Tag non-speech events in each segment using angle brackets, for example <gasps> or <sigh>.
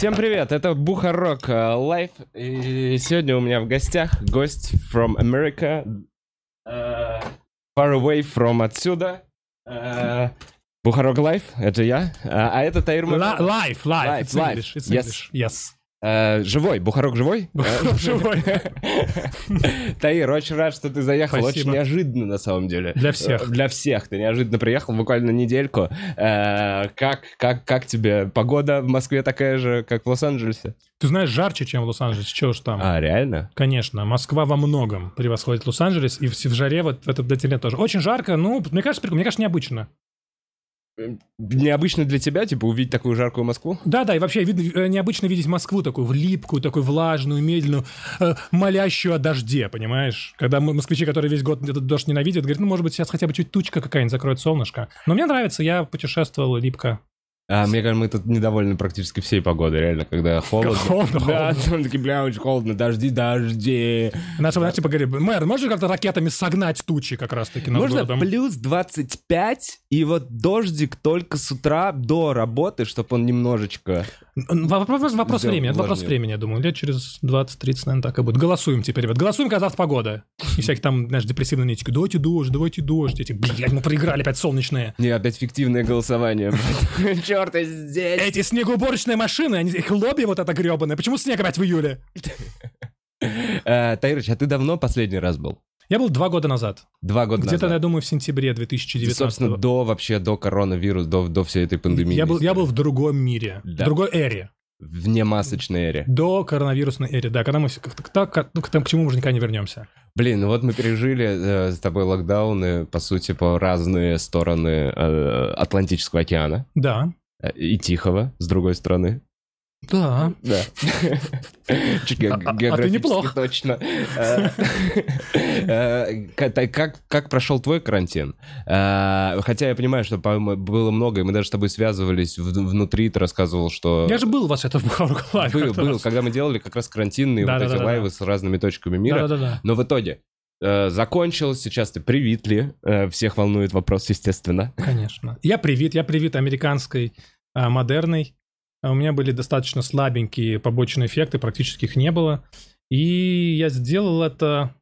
Всем привет, это Бухарог а, Лайв. И сегодня у меня в гостях гость from America, а, far away from отсюда. А, Бухарог Лайв, это я. А а это Таир live. English, it's Yes. English, yes. А, Живой, Бухарог живой? Бухарог <laughs> живой. Таир, очень рад, что ты заехал. Спасибо. Очень неожиданно, на самом деле. Для всех. Э, Для всех. Ты неожиданно приехал, буквально недельку. Э, Как, как, как тебе погода в Москве такая же, как в Лос-Анджелесе? Ты знаешь, жарче, чем в Лос-Анджелесе, чего ж там. А, реально? Конечно, Москва во многом превосходит Лос-Анджелес, и в в жаре вот в этом длительное тоже. Очень жарко, ну, мне кажется, мне кажется, необычно. Необычно для тебя, типа, увидеть такую жаркую Москву? Да-да, и вообще видно, э, необычно видеть Москву такую в липкую, такую влажную, медленную, э, молящую о дожде, понимаешь? Когда москвичи, которые весь год этот дождь ненавидят, говорят, ну, может быть, сейчас хотя бы чуть тучка какая-нибудь закроет солнышко. Но мне нравится, я путешествовал липко. А, мне кажется, мы тут недовольны практически всей погодой, реально, когда холодно. Холодно, Да, там <laughs> такие, бля, очень холодно, дожди, дожди. Наши, знаешь, типа говорили, мэр, можно как-то ракетами согнать тучи как раз-таки над Можно городом? плюс 25, и вот дождик только с утра до работы, чтобы он немножечко... Вопрос, вопрос времени, это вопрос времени, я думаю. Лет через 20-30, наверное, так и будет. Голосуем теперь, ребят. Голосуем, когда завтра погода. <laughs> И всякие там, знаешь, депрессивные нитики. Давайте дождь, давайте дождь. Эти, блядь, мы проиграли опять солнечные. Не, опять фиктивное голосование. <laughs> Черт, здесь. Эти снегоуборочные машины, они, их лобби вот это гребаное. Почему снег опять в июле? <laughs> Э, Таирыч, а ты давно последний раз был? Я был два года назад. Два года Где-то, я назад. думаю, в сентябре И, 2019 собственно, до вообще, до коронавируса, до, до всей этой пандемии. я был, я был в другом мире, Да. в другой эре. Вне масочной эре. До коронавирусной эре, да, когда мы... все- к- к- к- ну, к к чему мы уже никогда не вернемся. Блин, ну вот мы пережили э, с тобой локдауны, по сути, по разные стороны э, Атлантического океана Да. э, и Тихого, с другой стороны. Да. Да. <laughs> А- а- а ты географически неплох. Точно. Э, э, Как прошел твой карантин? Э, Хотя я понимаю, что было много, и мы даже с тобой связывались внутри, ты рассказывал, что... Я же был у вас это в Лайв Был, когда мы делали как раз карантинные вот эти лайвы с разными точками мира. Но в итоге закончилось, сейчас ты привит ли? Всех волнует вопрос, естественно. Конечно. Я привит, я привит американской модерной. А У меня были достаточно слабенькие побочные эффекты, практически их не было. И я сделал это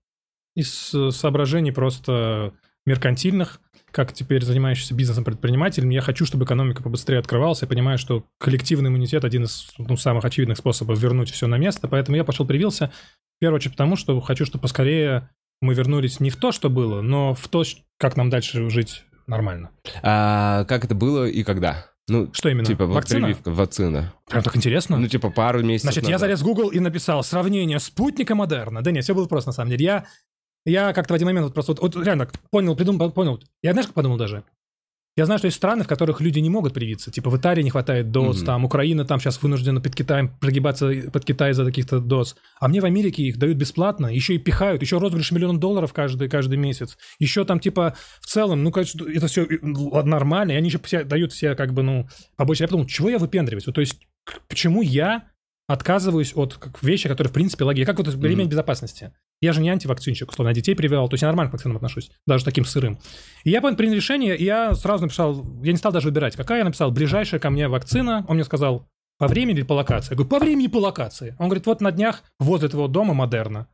из э, соображений просто меркантильных, как теперь занимающийся бизнесом предпринимателем, я хочу, чтобы экономика побыстрее открывалась. Я понимаю, что коллективный иммунитет один из ну, самых очевидных способов вернуть все на место. Поэтому я пошел привился. В первую очередь потому, что хочу, чтобы поскорее мы вернулись не в то, что было, но в то, как нам дальше жить нормально. А как это было и когда? Ну, Что именно? типа, вот Вакцина? прививка, вакцина. Прям так интересно. Ну, типа, пару месяцев Значит, я назад. залез в Google и написал сравнение спутника Модерна. Да нет, все было просто на самом деле. Я, я как-то в один момент вот просто вот, вот реально понял, придумал, понял. Я знаешь, как подумал даже? Я знаю, что есть страны, в которых люди не могут привиться. Типа в Италии не хватает доз, Мгм. там Украина там сейчас вынуждена под Китаем прогибаться под Китай за каких-то доз. А мне в Америке их дают бесплатно, еще и пихают, еще розыгрыш миллион долларов каждый, каждый месяц. Еще там типа в целом, ну, конечно, это все нормально, и они еще все дают все как бы, ну, побольше. Я подумал, чего я выпендриваюсь? Вот, то есть, почему я отказываюсь от вещи, которые, в принципе, логичны. Как вот ремень Мгм. безопасности. Я же не антивакцинщик, условно, я детей привел, то есть я нормально к вакцинам отношусь, даже таким сырым. И я принял решение, и я сразу написал, я не стал даже выбирать, какая я написал, ближайшая ко мне вакцина. Он мне сказал, по времени или по локации? Я говорю, по времени по локации. Он говорит, вот на днях возле твоего дома Модерна.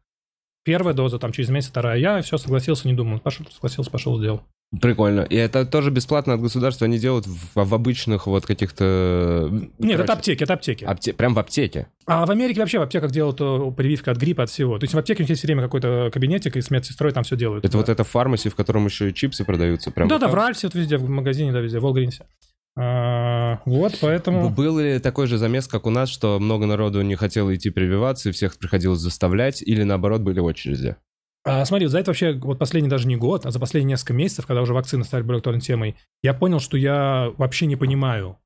Первая доза, там через месяц вторая. Я все согласился, не думал. Пошел, согласился, пошел, сделал. Прикольно. И это тоже бесплатно от государства они делают в, в обычных вот каких-то... Нет, короче, это аптеки, это аптеки. апте- Прям в аптеке. А в Америке вообще в аптеках делают э, прививка от гриппа, от всего. То есть в аптеке у них есть время какой-то кабинетик, и с медсестрой там все делают. Это вот это фармаси, в котором еще и чипсы продаются. Прям Да, вот да, в Ральсе, вот везде, в магазине, да, везде, в Волгринсе. А, вот, поэтому... Был ли такой же замес, как у нас, что много народу не хотело идти прививаться, и всех приходилось заставлять, или наоборот были очереди? А, смотри, за это вообще вот последний даже не год, а за последние несколько месяцев, когда уже вакцины стали более актуальной темой, я понял, что я вообще не понимаю,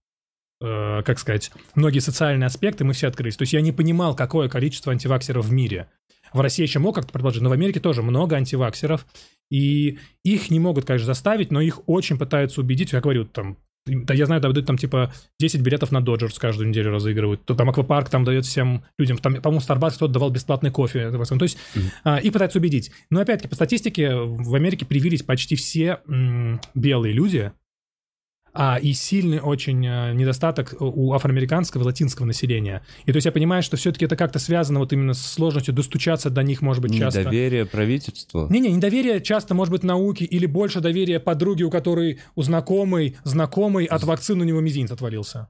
э, как сказать, многие социальные аспекты, мы все открылись. То есть я не понимал, какое количество антиваксеров в мире. В России еще мог как-то предположить, но в Америке тоже много антиваксеров, и их не могут, конечно, заставить, но их очень пытаются убедить, я говорю, там, да, я знаю, дают там типа 10 билетов на Доджерс каждую неделю разыгрывают. То там аквапарк там дает всем людям. Там, по-моему, Starbucks кто-то давал бесплатный кофе. То есть а, их пытаются убедить. Но опять-таки, по статистике, в Америке привились почти все м, белые люди. А и сильный очень э, недостаток у афроамериканского и латинского населения. И то есть я понимаю, что все-таки это как-то связано вот именно с сложностью достучаться до них, может быть, часто. Недоверие правительству. Не-не, недоверие часто может быть науки или больше доверия подруге, у которой у знакомой, знакомый от вакцины у него мизинец отвалился.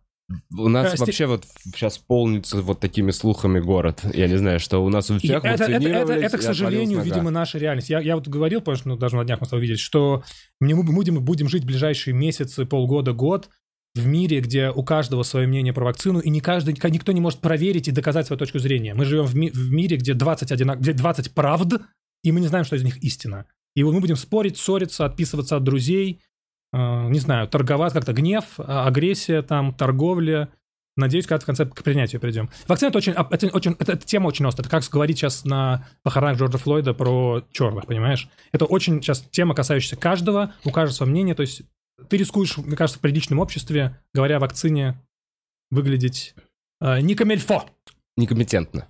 У нас сте- вообще вот сейчас полнится вот такими слухами город. Я не знаю, что у нас у всех это, это, это, это, к сожалению, видимо, наша реальность. Я, я вот говорил, потому что ну, даже на днях мы с тобой видели, что мы будем, будем жить ближайшие месяцы, полгода, год в мире, где у каждого свое мнение про вакцину, и не каждый, никто не может проверить и доказать свою точку зрения. Мы живем в, ми- в мире, где 20, одинак... где 20 правд, и мы не знаем, что из них истина. И вот мы будем спорить, ссориться, отписываться от друзей, не знаю, торговать как-то, гнев, а- агрессия, там, торговля. Надеюсь, когда в конце к принятию придем. Вакцина это очень, это очень, это, эта тема очень острая. Это как говорить сейчас на похоронах Джорджа Флойда про черных, понимаешь? Это очень сейчас тема, касающаяся каждого, у каждого свое мнение. То есть ты рискуешь, мне кажется, в приличном обществе, говоря о вакцине, выглядеть э, не камельфо. Некомпетентно.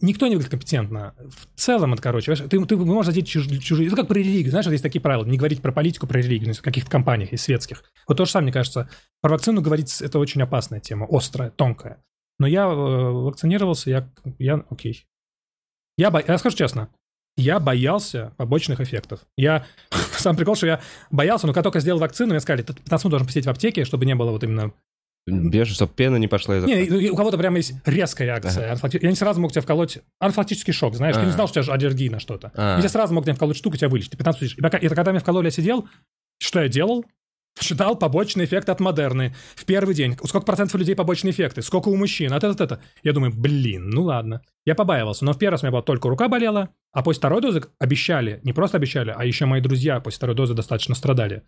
Никто не выглядит компетентно. В целом, это, короче, ты, ты можешь задеть чуж- чужие... Это как про религию. Знаешь, вот есть такие правила. Не говорить про политику, про религию. ну, В каких-то компаниях и светских. Вот то же самое, мне кажется. Про вакцину говорить — это очень опасная тема. Острая, тонкая. Но я э, вакцинировался, я... я окей. Я, бо- я скажу честно. Я боялся побочных эффектов. Я... <laughs> Сам прикол, что я боялся, но когда только сделал вакцину, мне сказали, ты 15 минут должен посидеть в аптеке, чтобы не было вот именно Бежишь, чтобы пена не пошла рта. не, и у кого-то прямо есть резкая реакция. Анфилакти- Я не сразу мог тебя вколоть. Анафилактический шок, знаешь, ты не А. знал, что у тебя аллергия на что-то. А. И Я сразу мог тебя вколоть штуку, тебя вылечить. Ты 15 сидишь. И пока, и когда меня вкололи, я сидел, что я делал? Считал побочные эффекты от Модерны в первый день. Сколько процентов людей побочные эффекты? Сколько у мужчин? А это, это, это. Я думаю, блин, ну ладно. Я побаивался. Но в первый раз у меня была только рука болела, а после второй дозы обещали, не просто обещали, а еще мои друзья после второй дозы достаточно страдали.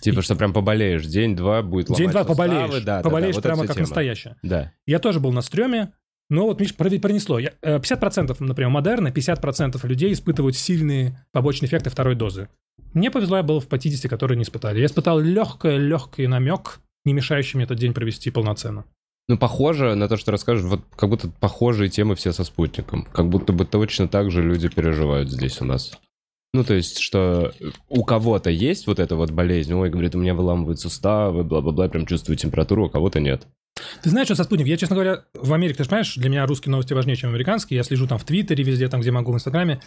Типа, что прям поболеешь. День-два будет ломать День-два поболеешь. Да, да, да, поболеешь вот эта прямо вся как тема. настоящая. Да. Я тоже был на стреме, но вот, прови- пронесло. Я- э, 50%, например, Модерна, 50% людей испытывают сильные побочные эффекты второй дозы. Мне повезло, я был в 50, которые не испытали. Я испытал легкий намек, не мешающий мне этот день провести полноценно. Ну, похоже на то, что расскажешь, вот как будто похожие темы все со спутником. Как будто бы точно так же люди переживают здесь у нас. Ну, то есть, что у кого-то есть вот эта вот болезнь, ой, говорит, у меня выламывают суставы, бла-бла-бла, прям чувствую температуру, у кого-то нет. Ты знаешь, что со спутником? Я, честно говоря, в Америке, ты же понимаешь, для меня русские новости важнее, чем американские. Я слежу там в Твиттере, везде, там, где могу, в Инстаграме.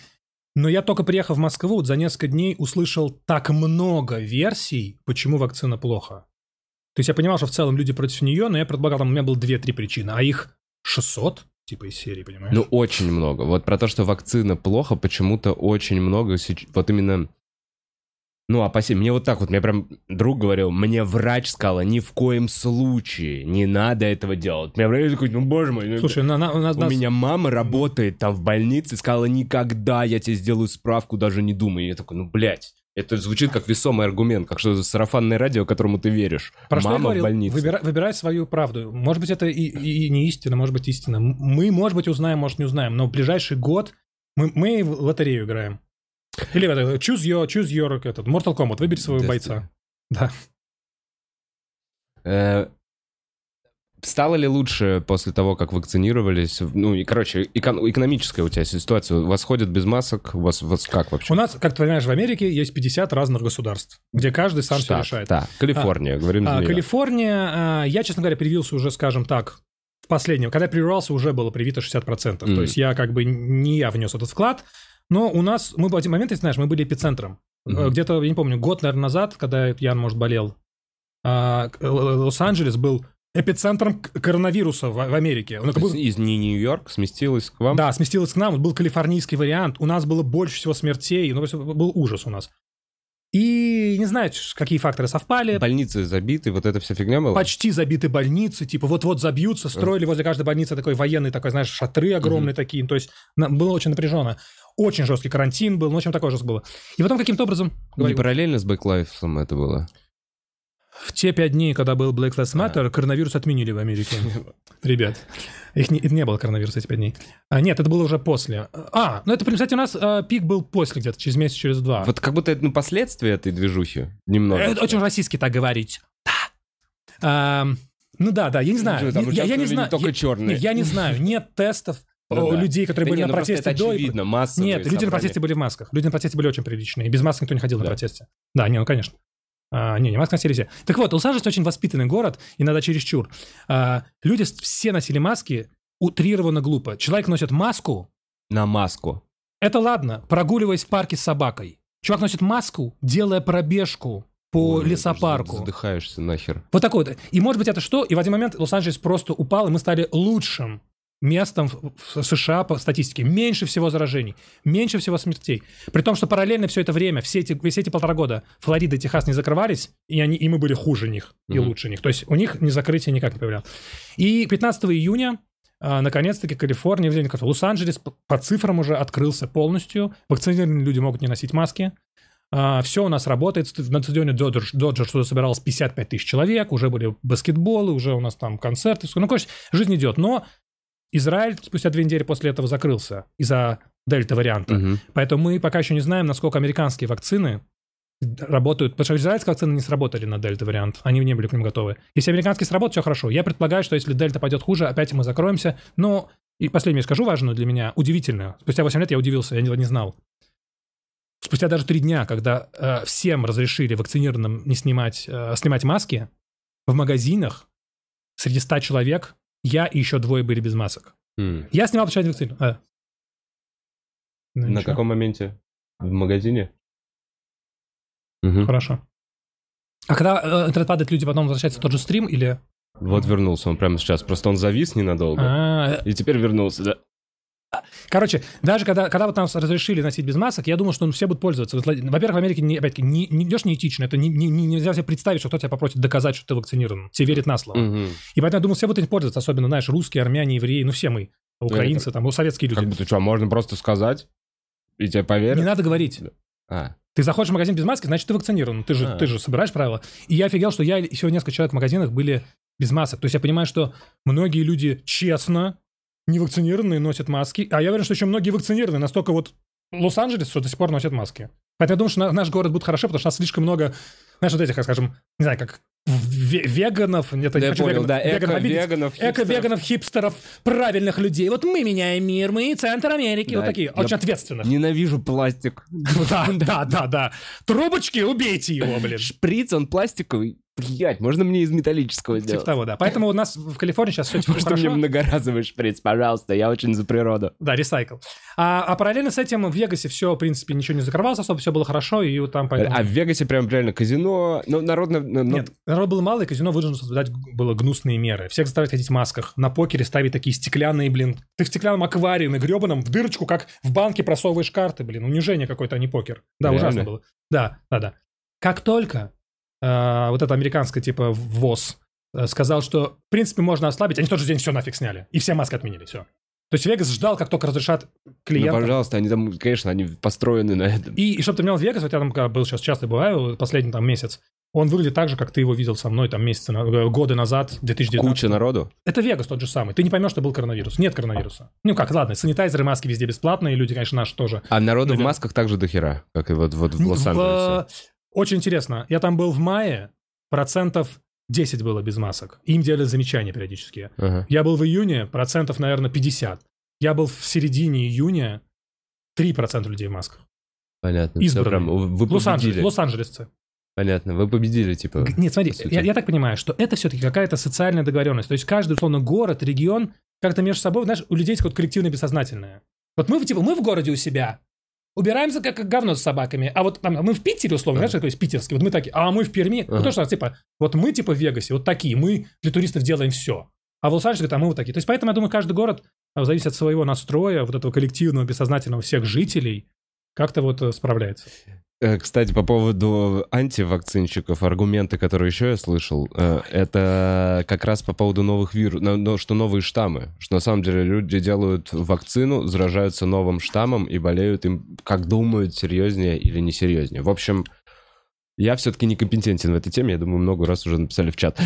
Но я только приехав в Москву, вот за несколько дней услышал так много версий, почему вакцина плохо. То есть я понимал, что в целом люди против нее, но я предполагал, там у меня было 2-3 причины, а их 600, типа из серии, понимаешь? Ну, очень много. Вот про то, что вакцина плохо, почему-то очень много Вот именно... Ну, опасения. Мне вот так вот, мне прям друг говорил, мне врач сказал, ни в коем случае не надо этого делать. Мне врач такой, ну, боже мой, ну, Слушай, на, на- у нас... У нас- меня мама работает там в больнице, сказала, никогда я тебе сделаю справку, даже не думай. И я такой, ну, блядь, это звучит как весомый аргумент, как что сарафанное радио, которому ты веришь. Про что я мама говорил? в больнице. Выбирай, выбирай свою правду. Может быть, это и, и- и не истина, может быть, истина. Мы, может быть, узнаем, может, не узнаем, но в ближайший год мы, мы в лотерею играем. Или это, choose your, choose your, этот, Mortal Kombat, выбери своего Destiny. бойца. Да. Э, Стало ли лучше после того, как вакцинировались? Ну, и, короче, эко- экономическая у тебя ситуация. У вас ходят без масок? У вас, у вас как вообще? У нас, как ты понимаешь, в Америке есть 50 разных государств, где каждый сам все Штат, решает. Да, Калифорния, говорим за А. Калифорния, а, я, честно говоря, привился уже, скажем так, в последнем. Когда я прививался, уже было привито 60%. Мгм. То есть я как бы не я внес этот вклад. Но у нас, мы в один момент, ты знаешь, мы были эпицентром. Э, Где-то, я не помню, год, наверное, назад, когда Ян, может, болел, а, Лос-Анджелес был эпицентром коронавируса в, в Америке. Он То как есть бы- из не Нью-Йорк сместилась к вам? да, сместилось к нам, был калифорнийский вариант, у нас было больше всего смертей, ну, был ужас у нас. И не знаю, какие факторы совпали. Больницы забиты, вот эта вся фигня была? Почти забиты больницы, типа вот-вот забьются, строили возле каждой больницы такой военный, такой, знаешь, шатры огромные такие, то есть на- было очень напряженно. Очень жесткий карантин был, ну, в общем, такое жестко было. И потом каким-то образом, Не говорю, параллельно с Lives это было? В те пять дней, когда был Black Lives Matter, коронавирус отменили в Америке. <laughs> Ребят, их не, не было коронавируса эти пять дней. А, нет, это было уже после. А, ну это, кстати, у нас а, пик был после где-то, через месяц, через два. Вот как будто это ну, последствия этой движухи. Немного. Это очень российски так говорить. Да. А, ну да, да, я не знаю. Там Я, я не знаю. только я- черные. не, я не знаю. Нет тестов Ну да. людей, которые Да были не, на ну протесте это до и очевидно, массовые Нет, люди на собрания. протесте были в масках. Люди на протесте были очень приличные. Без масок никто не ходил Да. на протесте. Да, не, ну конечно. А, не, не маска носили все. Так вот, Лос-Анджелес очень воспитанный город, иногда чересчур. А, люди все носили маски, утрированно глупо. Человек носит маску, На маску. это ладно, прогуливаясь в парке с собакой. Чувак носит маску, делая пробежку по Ой, лесопарку. Задыхаешься нахер. Вот такой вот. И может быть это что? И в один момент Лос-Анджелес просто упал, и мы стали лучшим местом в США по статистике. Меньше всего заражений, меньше всего смертей. При том, что параллельно все это время, все эти, все эти полтора года Флорида и Техас не закрывались, и, они, и мы были хуже них и Мгм. лучше них. То есть у них не закрытие никак не появлялось. И 15 июня а, наконец-таки Калифорния, в Лос-Анджелес по, цифрам уже открылся полностью. Вакцинированные люди могут не носить маски. все у нас работает. На стадионе Доджер, Доджер что собиралось 55 тысяч человек, уже были баскетболы, уже у нас там концерты. Ну, короче, жизнь идет. Но Израиль спустя две недели после этого закрылся из-за дельта-варианта. Мгм. Поэтому мы пока еще не знаем, насколько американские вакцины работают. Потому что израильские вакцины не сработали на дельта-вариант. Они не были к ним готовы. Если американские сработают, все хорошо. Я предполагаю, что если дельта пойдет хуже, опять мы закроемся. Но и последнее скажу важную для меня, удивительную. Спустя 8 лет я удивился, я этого не знал. Спустя даже три дня, когда э, всем разрешили вакцинированным не снимать, э, снимать маски, в магазинах среди 100 человек я и еще двое были без масок. М. Я снимал почему вакцину. А. Ну, На ничего. каком моменте? В магазине? Мгм. Хорошо. А когда э, интернет падает, люди потом возвращаются в тот же стрим или... Вот вернулся он прямо сейчас. Просто он завис ненадолго. А, И теперь вернулся, да. Короче, даже когда, когда вот нам разрешили носить без масок, я думал, что ну, все будут пользоваться. Во-первых, в Америке, не, опять-таки, не, не идешь неэтично. Это не, не- не- нельзя себе представить, что кто тебя попросит доказать, что ты вакцинирован. Все верят на слово. Мгм. И поэтому я думал, все будут этим пользоваться. Особенно, знаешь, русские, армяне, евреи, ну все мы. Украинцы, там, ну, советские люди. Как будто что, можно просто сказать? И тебе Не поверят? надо говорить. А, Ты заходишь в магазин без маски, значит, ты вакцинирован. Ты же, А. ты же собираешь правила. И я офигел, что я всего несколько человек в магазинах были без масок. То есть я понимаю, что многие люди честно не вакцинированные носят маски, а я уверен, что еще многие вакцинированные настолько вот Лос-Анджелес, что до сих пор носят маски. Поэтому я думаю, что на- наш город будет хорошо, потому что у нас слишком много, знаешь, вот этих, как скажем, не знаю, как ве- веганов, это да не хочу понял, веганов- да, веганов обидеть. эко-веганов, хипстеров. Эко-веганов, хипстеров, правильных людей. Вот мы меняем мир, мы центр Америки. Да, вот такие, очень ответственных. Ненавижу пластик. <laughs> Да, да, да, да. Трубочки, убейте его, блин. Шприц, он пластиковый. Блять, можно мне из металлического Типа сделать? того, да. Поэтому у нас в Калифорнии сейчас все типа Может, мне хорошо. многоразовый шприц, пожалуйста, я очень за природу. Да, ресайкл. А, а параллельно с этим в Вегасе все, в принципе, ничего не закрывалось особо, все было хорошо, и там поэтому... А в Вегасе прям реально казино, ну, народно... ну, ну, Нет, народ было мало, и казино вынуждено соблюдать было гнусные меры. Всех заставить ходить в масках. На покере ставить такие стеклянные, блин. Ты в стеклянном аквариуме, гребаном, в дырочку, как в банке просовываешь карты, блин. Унижение какое-то, а не покер. Да, Реально? ужасно было. Да, да, да. Как только э, вот это американское, типа, ВОЗ э, сказал, что, в принципе, можно ослабить, они в тот же день все нафиг сняли. И все маски отменили, все. То есть Вегас ждал, как только разрешат ну, клиентам. пожалуйста, они там, конечно, они построены на этом. И, и чтобы ты понимал, Вегас, вот я там когда был сейчас часто бываю, последний там месяц, он выглядит так же, как ты его видел со мной там месяцы, э, годы назад, 2019. Куча народу. Это Вегас тот же самый. Ты не поймешь, что был коронавирус. Нет коронавируса. Ну как, ладно, санитайзеры, маски везде бесплатные, люди, конечно, наши тоже. А народу в Наверное. масках также до хера, как и вот, вот в В- Лос-Анджелесе. Очень интересно. Я там был в мае, процентов 10 было без масок. Им делали замечания периодически. Ага. Я был в июне, процентов, наверное, 50. Я был в середине июня, 3% людей в масках. Понятно. Избранные. прям, вы победили. Лос-Анджелесцы. Понятно, вы победили, типа. Нет, смотри, я, я так понимаю, что это все-таки какая-то социальная договоренность. То есть каждый, условно, город, регион как-то между собой, знаешь, у людей есть какое-то коллективное бессознательное. Вот мы, типа, мы в городе у себя, убираемся как говно с собаками, а вот там, мы в Питере, условно, знаешь, такой питерский, вот мы такие, а мы в Перми, ну Ага. то, что, типа, вот мы, типа, в Вегасе, вот такие, мы для туристов делаем все. А в Лос-Анджелесе, а мы вот такие. То есть поэтому, я думаю, каждый город а, зависит от своего настроя, вот этого коллективного, бессознательного всех жителей, как-то вот э, справляется. Э, Кстати, по поводу антивакцинщиков, аргументы, которые еще я слышал, э, это как раз по поводу новых вирусов, что новые штаммы. Что на самом деле люди делают вакцину, заражаются новым штаммом и болеют им, как думают, серьезнее или несерьезнее. В общем, я все-таки некомпетентен в этой теме, я думаю, много раз уже написали в чат.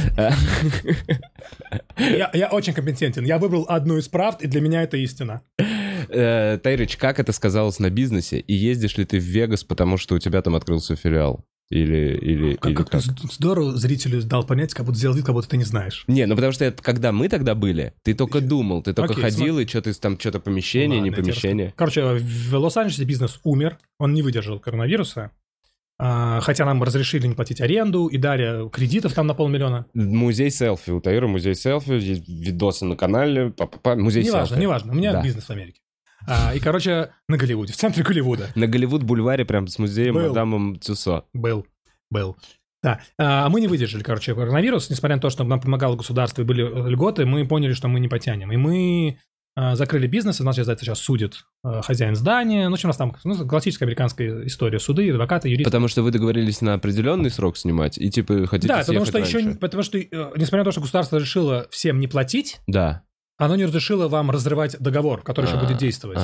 Я, я очень компетентен. Я выбрал одну из правд, и для меня это истина. Э, Тайрич, как это сказалось на бизнесе? И ездишь ли ты в Вегас, потому что у тебя там открылся филиал? Или, или, Как, или как ты з- здорово зрителю дал понять, как будто сделал вид, как будто ты не знаешь. Не, ну потому что это, когда мы тогда были, ты только думал, ты только Окей, ходил, и что-то там, что-то помещение, Ладно, не помещение. Короче, в Лос-Анджелесе бизнес умер, он не выдержал коронавируса. А, хотя нам разрешили не платить аренду и дали кредитов там на полмиллиона. Музей селфи. У Таира музей селфи, видосы на канале. Музей Неважно, селфи. неважно. У меня Да. бизнес в Америке. А, и, короче, на Голливуде, в центре Голливуда. На Голливуд-бульваре прям с музеем Был. Мадамом Тюсо. Был, был. Да, а мы не выдержали, короче, коронавирус, несмотря на то, что нам помогало государство и были э, льготы, мы поняли, что мы не потянем. И мы а, закрыли бизнес, и нас это сейчас судит а, хозяин здания. Ну, в общем, у нас там ну, классическая американская история. Суды, адвокаты, юристы. Потому что вы договорились на определенный срок снимать, и типа хотите Да, потому что еще, раньше. потому что, э, несмотря на то, что государство решило всем не платить, Да. Оно не разрешило вам разрывать договор, который еще А, будет действовать.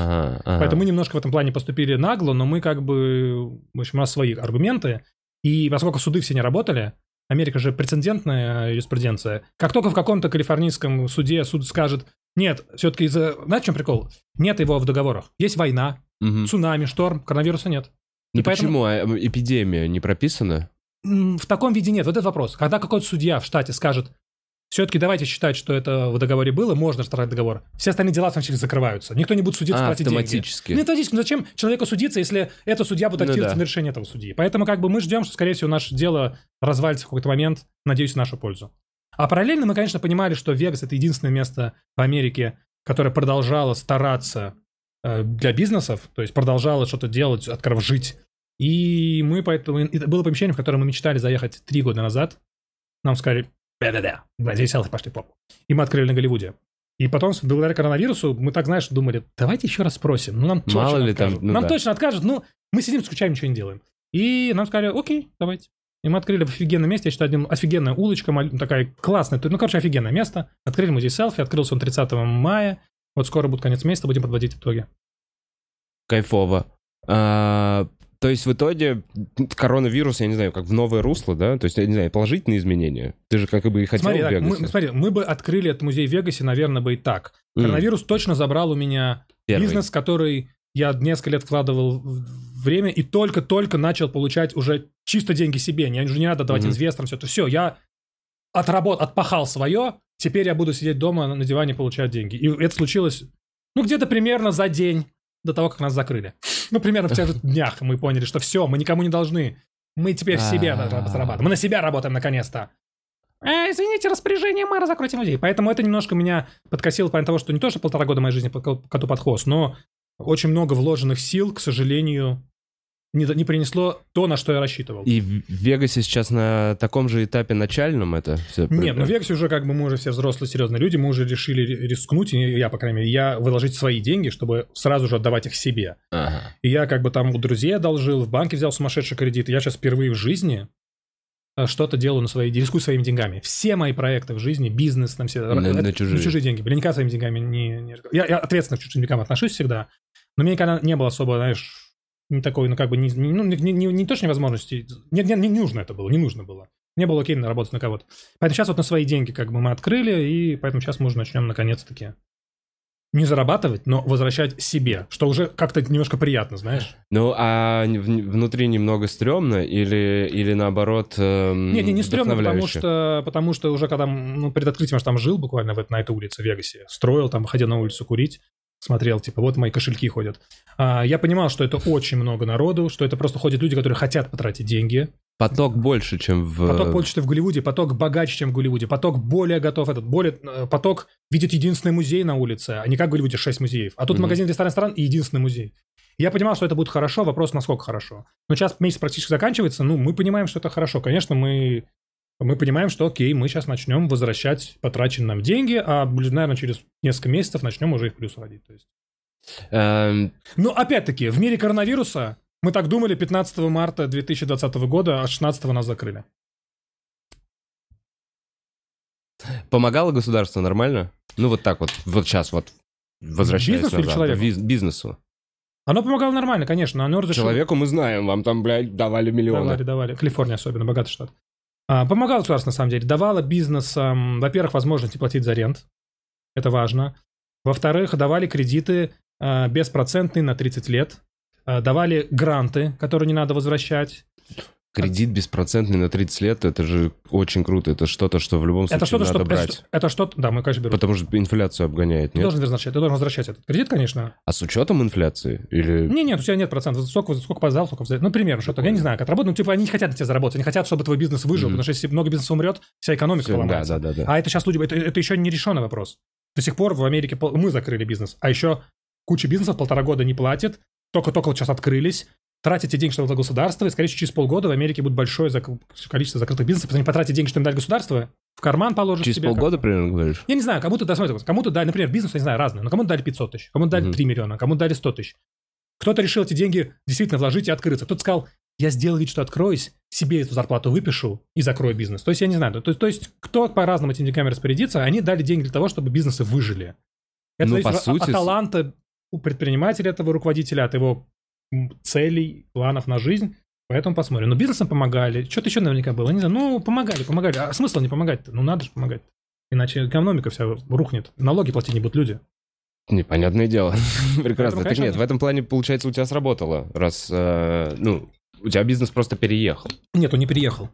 Поэтому мы немножко в этом плане поступили нагло, но мы как бы, в общем, у нас свои аргументы. И поскольку суды все не работали, Америка же прецедентная юриспруденция. Как только в каком-то калифорнийском суде суд скажет, нет, все-таки из-за... Знаете, в чем прикол? Нет его в договорах. Есть война, Мгм. цунами, шторм, коронавируса нет. Ну и поэтому- почему? А, эпидемия не прописана? В таком виде нет. Вот этот вопрос. Когда какой-то судья в штате скажет, все-таки давайте считать, что это в договоре было, можно расторгать договор. Все остальные дела сначала закрываются. Никто не будет судиться, А, платить деньги. автоматически. Ну, автоматически. Ну, зачем человеку судиться, если это судья будет Ну активироваться да. на решение этого судьи? Поэтому как бы мы ждем, что, скорее всего, наше дело развалится в какой-то момент, надеюсь, в нашу пользу. А параллельно мы, конечно, понимали, что Вегас — это единственное место в Америке, которое продолжало стараться э, для бизнесов, то есть продолжало что-то делать, открыв жить. И мы поэтому... Это было помещение, в которое мы мечтали заехать три года назад. Нам сказали, да-да-да, здесь пошли попу. И мы открыли на Голливуде. И потом, благодаря коронавирусу, мы так, знаешь, думали, давайте еще раз спросим. Ну, нам точно Мало ли там, откажут. ну нам да. точно откажут, ну, мы сидим, скучаем, ничего не делаем. И нам сказали, окей, давайте. И мы открыли в офигенном месте, я считаю, один- офигенная улочка, маль- такая классная, ну, короче, офигенное место. Открыли музей селфи, открылся он 30 мая. Вот скоро будет конец месяца, будем подводить итоги. Кайфово. А, то есть в итоге коронавирус, я не знаю, как в новое русло, да? То есть, я не знаю, положительные изменения. Ты же как бы и хотел смотри, в так, Вегасе. мы, смотри, мы бы открыли этот музей в Вегасе, наверное, бы и так. Коронавирус точно забрал у меня первый. бизнес, который я несколько лет вкладывал в- время и только-только начал получать уже чисто деньги себе. Мне уже не надо давать Мгм. инвесторам все это. Все, я отработ, отпахал свое, теперь я буду сидеть дома на- на диване получать деньги. И это случилось, ну, где-то примерно за день до того, как нас закрыли. Ну, примерно в тех же <laughs> днях мы поняли, что все, мы никому не должны. Мы теперь себе А. зарабатываем. Мы на себя работаем наконец-то. «Э, извините, распоряжение мэра, закройте музей. Поэтому это немножко меня подкосило в плане того, что не то, что полтора года моей жизни коту под хвост, но очень много вложенных сил, к сожалению, не, не принесло то, на что я рассчитывал. И в Вегасе сейчас на таком же этапе начальном это все? Нет, ну в Вегасе уже как бы мы уже все взрослые, серьезные люди, мы уже решили ри- рискнуть, и я, по крайней мере, я выложить свои деньги, чтобы сразу же отдавать их себе. Ага. И я как бы там у друзей одолжил, в банке взял сумасшедший кредит. И я сейчас впервые в жизни э, что-то делаю на свои рискую своими деньгами. Все мои проекты в жизни, бизнес, там все... На- на это- чужие. деньги. Блин, никогда своими деньгами не... не- Я, я ответственно к чужим деньгам отношусь всегда, но мне никогда не было особо, знаешь, не такой, ну как бы, не, не- ну, не, не, не, не то, что невозможности, не, не, не нужно это было, не нужно было. Мне было окей работать на кого-то. Поэтому сейчас вот на свои деньги как бы мы открыли, и поэтому сейчас мы уже начнем наконец-таки не зарабатывать, но возвращать себе, что уже как-то немножко приятно, знаешь. Ну, а внутри немного стрёмно или, или наоборот эм, Не, не, не стрёмно, потому что, потому что уже когда, ну, перед открытием же там жил буквально в, на этой улице в Вегасе, строил там, ходил на улицу курить, смотрел, типа, вот мои кошельки ходят. А, я понимал, что это очень много народу, что это просто ходят люди, которые хотят потратить деньги. Поток больше, чем в... Поток больше, чем в Голливуде, поток богаче, чем в Голливуде, поток более готов, этот более, э, поток видит единственный музей на улице, а не как в Голливуде 6 музеев. А тут Мгм. магазин, ресторан, ресторан и единственный музей. Я понимал, что это будет хорошо, вопрос, насколько хорошо. Но сейчас месяц практически заканчивается, ну, мы понимаем, что это хорошо. Конечно, мы, мы понимаем, что окей, мы сейчас начнем возвращать потраченные нам деньги, а, наверное, через несколько месяцев начнем уже их плюс родить. То есть. Эм, Но опять-таки, в мире коронавируса мы так думали 15 марта 2020 года, а 16 нас закрыли. помогало государство нормально? Ну, вот так вот, вот сейчас вот, возвращаясь Бизнесу или назад. человеку? Биз- бизнесу. Оно помогало нормально, конечно. Оно разрешило... Человеку мы знаем, вам там, блядь, давали миллионы. Давали, давали. Калифорния особенно, богатый штат. А, помогало государство, на самом деле. Давало бизнесам, во-первых, возможность платить за рент. Это важно. Во-вторых, давали кредиты а, беспроцентные на 30 лет. А, давали гранты, которые не надо возвращать. Кредит беспроцентный на 30 лет, это же очень круто. Это что-то, что в любом случае Это что-то, надо что... брать. Это что-то... Да, мы, конечно, берем. Потому что инфляцию обгоняет, Ты нет? должен возвращать, ты должен возвращать этот кредит, конечно. А с учетом инфляции? Или... Не, нет, у тебя нет процентов. Сколько, сколько подал, сколько взял. Ну, примерно, что-то. Я не знаю, как работать. Ну, типа, они не хотят на тебя заработать. Они хотят, чтобы твой бизнес выжил. Мгм. Потому что если много бизнеса умрет, вся экономика да, поломается. да, да, да. А это сейчас люди... Это, это еще не решенный вопрос. До сих пор в Америке мы закрыли бизнес. А еще куча бизнесов полтора года не платит. Только-только вот сейчас открылись. Тратите деньги, что дало государство, и, скорее всего, через полгода в Америке будет большое зак- количество закрытых бизнесов, потому что они потратят деньги, что им дали государство, в карман положат Через себе. полгода как- примерно говоришь? Я не знаю, кому-то, да, смотрите, кому-то дали, например, бизнес, я не знаю, разные, но кому-то дали 500 тысяч, кому-то дали Мгм. 3 миллиона, кому-то дали 100 тысяч. Кто-то решил эти деньги действительно вложить и открыться. Кто-то сказал, я сделаю вид, что откроюсь, себе эту зарплату выпишу и закрою бизнес. То есть я не знаю. То, то есть кто по-разному этими деньгами распорядится, они дали деньги для того, чтобы бизнесы выжили. Это Ну, зависит по от- сути, от таланта у предпринимателя, этого руководителя, от его целей, планов на жизнь. Поэтому посмотрим. Но бизнесам помогали. Что-то еще наверняка было. Не знаю. Ну, помогали, помогали. А смысл не помогать-то? Ну, надо же помогать. Иначе экономика вся рухнет. Налоги платить не будут люди. Непонятное дело. <laughs> Прекрасно. Так конечно, нет, в этом плане, получается, у тебя сработало. Раз, э, ну, у тебя бизнес просто переехал. Нет, он не переехал.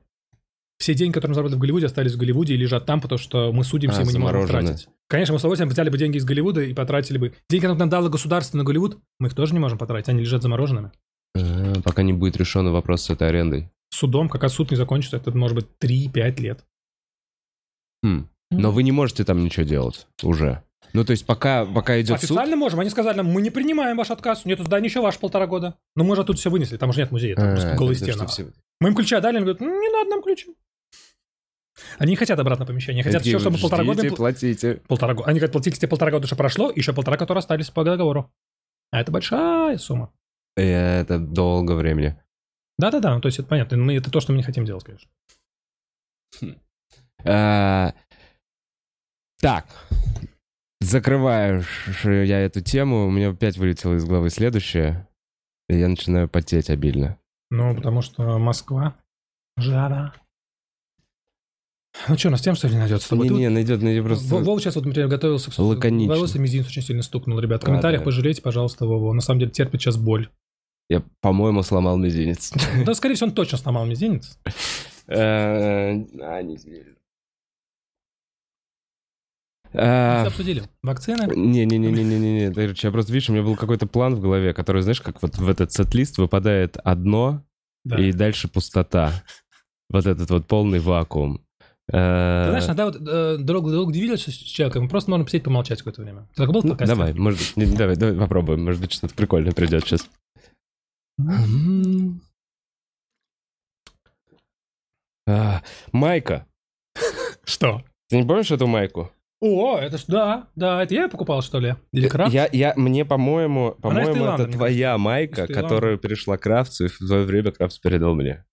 Все деньги, которые мы заработали в Голливуде, остались в Голливуде и лежат там, потому что мы судимся, А, и мы не можем заморожены. тратить. Конечно, мы с удовольствием взяли бы деньги из Голливуда и потратили бы. Деньги, которые нам дало государство на Голливуд, мы их тоже не можем потратить, они лежат замороженными. А, Пока не будет решен вопрос с этой арендой. Судом, пока суд не закончится, это может быть 3-5 лет. Хм. Но вы не можете там ничего делать уже. Ну, то есть пока, пока идет суд... Официально можем. Они сказали нам, мы не принимаем ваш отказ. Нету здания еще ваш полтора года. Но мы же тут все вынесли, там уже нет музея, там А, просто голые стены. все- Мы им ключи отдали, они говорят, «Ну, не надо нам ключи. Они не хотят обратно помещение, хотят Такие, все, чтобы полтора года... ждите, им пл- платите. Полтора года. Они говорят, платите тебе полтора года, что прошло, еще полтора, которые остались по договору. А это большая сумма. И Это долго времени. Да-да-да, ну, то есть это понятно. Мы, это то, что мы не хотим делать, конечно. А, Так. Закрываю я эту тему. У меня опять вылетело из головы следующее. И я начинаю потеть обильно. Ну, потому что Москва, жара. Ну что, у нас тем, что ли, найдется с тобой? Ты вот- найдет, найдет просто... Во- Вова сейчас вот, например, готовился к Лаконично. Волосы мизинец очень сильно стукнул, ребят. В А, комментариях да. пожалейте, пожалуйста, Вову. Он на самом деле терпит сейчас боль. Я, по-моему, сломал мизинец. <laughs> Да, скорее всего, он точно сломал мизинец. Э, а, не. Мы А, все обсудили. Вакцины. Не-не-не-не-не-не, я просто, видишь, у меня был какой-то план в голове, который, знаешь, как вот в этот сет-лист выпадает одно, Да. и дальше пустота. Вот этот вот полный вакуум. Э, Ты знаешь, иногда вот э, долго удивились с человеком, просто можно посидеть помолчать какое-то время. Ты так был ну, давай, может быть, не, давай, давай попробуем, может быть, что-то прикольное придет сейчас. А, Майка. Что? Ты не помнишь эту майку? О, это ж, да, да, это я ее покупал, что ли? Или крафт? Я, я, мне, по-моему, по-моему, это твоя майка, которая перешла к Кравцу, и в свое время Кравц передал мне.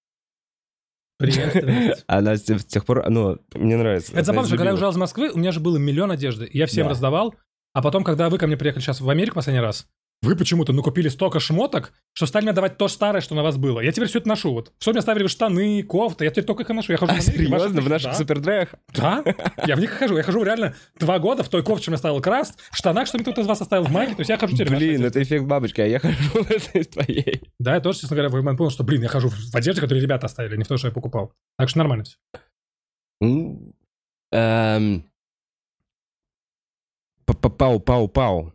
Приветствую. <laughs> Она с тех, пор, ну, мне нравится. Это забавно, что когда я уезжал из Москвы, у меня же было миллион одежды. Я всем Да. раздавал. А потом, когда вы ко мне приехали сейчас в Америку последний раз, вы почему-то накупили столько шмоток, что стали мне давать то старое, что на вас было. Я теперь все это ношу. Вот. Все мне ставили штаны, кофты, я теперь только их и ношу. Я хожу А, в Америке, ваши серьезно? В наших да. супердрайвах? Да, я в них хожу. Я хожу реально два года в той кофте, что мне оставил Краст, в штанах, что мне кто-то из вас оставил в майке. То есть я хожу теперь Блин, это эффект бабочки, а я хожу <laughs> в этой твоей. Да, я тоже, честно говоря, в момент понял, что, блин, я хожу в одежде, которую ребята оставили, не в то, что я покупал. Так что нормально все. Эм, Пау-пау-пау.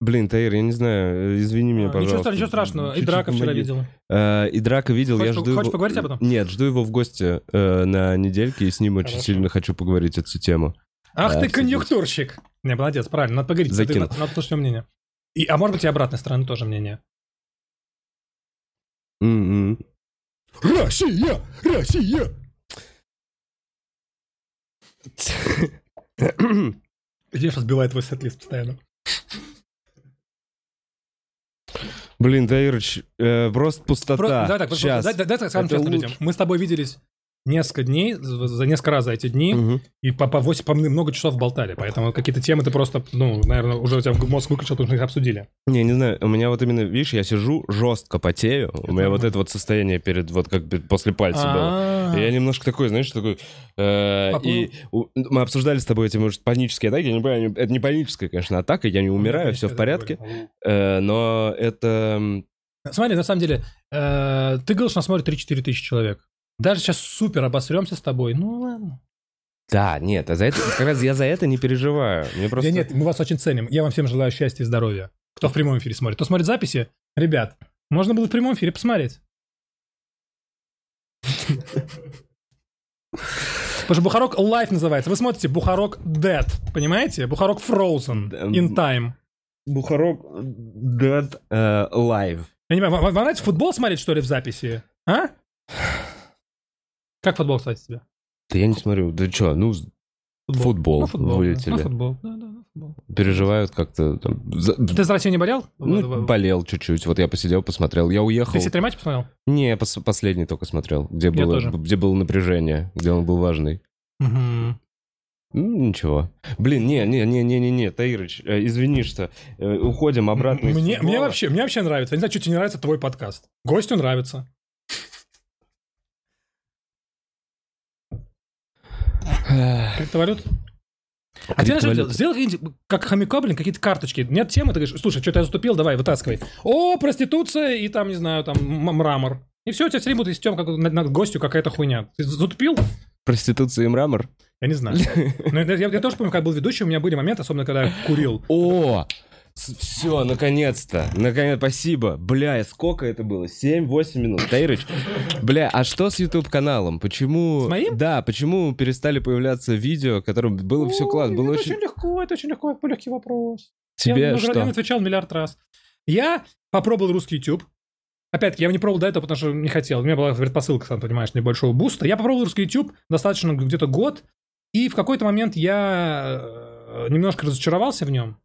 Блин, Таир, я не знаю, извини меня, Ничего, пожалуйста. ничего страшного. И Чуть-чуть драка вчера помоги. видела. Э, И Драка видел, я Хочешь- жду хочешь его... поговорить об этом? Нет, жду его в гости э, на недельке, и с ним очень Хорошо. сильно хочу поговорить эту тему. Ах Да, ты конъюнктурщик. Не, молодец, правильно, надо поговорить. Закинул. надо, надо слушать мнение. И, а может быть и обратной стороны тоже мнение. М-м. Россия! Россия! <laughs> Сейчас сбивает твой сет-лист постоянно? Блин, Таирыч, э, просто пустота. Про- давай так, Сейчас. дай- дай так скажем Это честно лучше. людям. Мы с тобой виделись несколько дней, за несколько раз за эти дни, Мгм. и по, по 8, по много часов болтали. Поэтому какие-то темы ты просто, ну, наверное, уже у тебя мозг выключил, потому что их обсудили. Не, не знаю, у меня вот именно, видишь, я сижу, жестко потею, у меня вот это вот состояние перед, вот как после пальца было. И я немножко такой, знаешь, такой... э, и мы обсуждали с тобой эти, может, панические атаки. Я не понимаю, это не паническая, конечно, атака, я не умираю, все в порядке. Э, но это... Смотри, на самом деле, э, ты говоришь, нас смотрит 3-4 тысячи человек. Даже сейчас супер обосремся с тобой. Ну ладно. Да, нет, а за это, как раз я за это не переживаю. Мне просто... Да нет, мы вас очень ценим. Я вам всем желаю счастья и здоровья. Кто в прямом эфире смотрит. Кто смотрит записи, ребят, можно было в прямом эфире посмотреть. Потому что Бухарок Live называется. Вы смотрите Бухарок Dead, понимаете? Бухарок Frozen in time. Бухарок Dead э, Live. Я не понимаю, вам, вам нравится футбол смотреть, что ли, в записи? А? Как футбол, кстати, тебе? Да я не смотрю. Да что, ну, футбол, Ну, футбол, вылетели. да. Ну, футбол. Да, да, да, футбол. переживают как-то. там, за- Ты за Россию не болел? ну, болел чуть-чуть. Вот я посидел, посмотрел. Я уехал. Ты все три матча посмотрел? Не, пос- последний только смотрел, где было, тоже. где было напряжение, где он был важный. Ну, ничего. Блин, не, не, не, не, не, не, Таирыч, э, извини, что э, уходим обратно. Мне, мне, вообще, мне вообще нравится. Я не знаю, что тебе не нравится твой подкаст. Гостю нравится. Криптовалют? А тебе сделать какие-нибудь, как хомяка, блин, какие-то карточки. Нет темы, ты говоришь, слушай, что-то я заступил, давай, вытаскивай. О, проституция и там, не знаю, там мрамор. И все, у тебя все время будет тем, как на, на гостю какая-то хуйня. Ты затупил? Проституция и мрамор. Я не знаю. <laughs> Но я, я- я тоже помню, как был ведущий, у меня были моменты, особенно когда я курил. О, все, наконец-то. Наконец, спасибо. Бля, сколько это было? 7-8 минут. Таирыч, бля, а что с YouTube-каналом? Почему... С моим? Да, почему перестали появляться видео, которым было все классно? Было это очень... очень легко, это очень легко, это легкий вопрос. Тебе я, что? я отвечал миллиард раз. Я попробовал русский YouTube. Опять-таки, я не пробовал до этого, потому что не хотел. У меня была предпосылка, сам понимаешь, небольшого буста. Я попробовал русский YouTube достаточно где-то год, и в какой-то момент я э, немножко разочаровался в нем.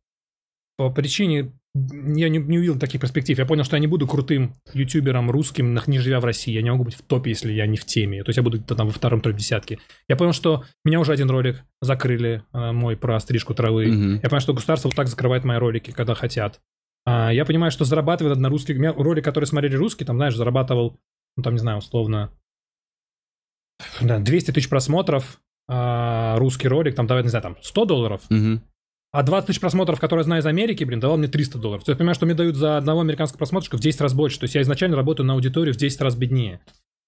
По причине, я не, не увидел таких перспектив. Я понял, что я не буду крутым ютубером русским, не живя в России. Я не могу быть в топе, если я не в теме. То есть я буду где-то там во втором тройке десятке. Я понял, что меня уже один ролик закрыли, э, мой про стрижку травы. Мгм. Я понимаю, что государство вот так закрывает мои ролики, когда хотят. А, я понимаю, что зарабатывает на русских... У меня ролик, который смотрели русские, там, знаешь, зарабатывал, ну, там, не знаю, условно, да, 200 тысяч просмотров, а, русский ролик, там, давай, не знаю, там, 100 долларов, Мгм. А 20 тысяч просмотров, которые я знаю из Америки, блин, давал мне 300 долларов. То есть я понимаю, что мне дают за одного американского просмотрщика в 10 раз больше. То есть я изначально работаю на аудиторию в 10 раз беднее.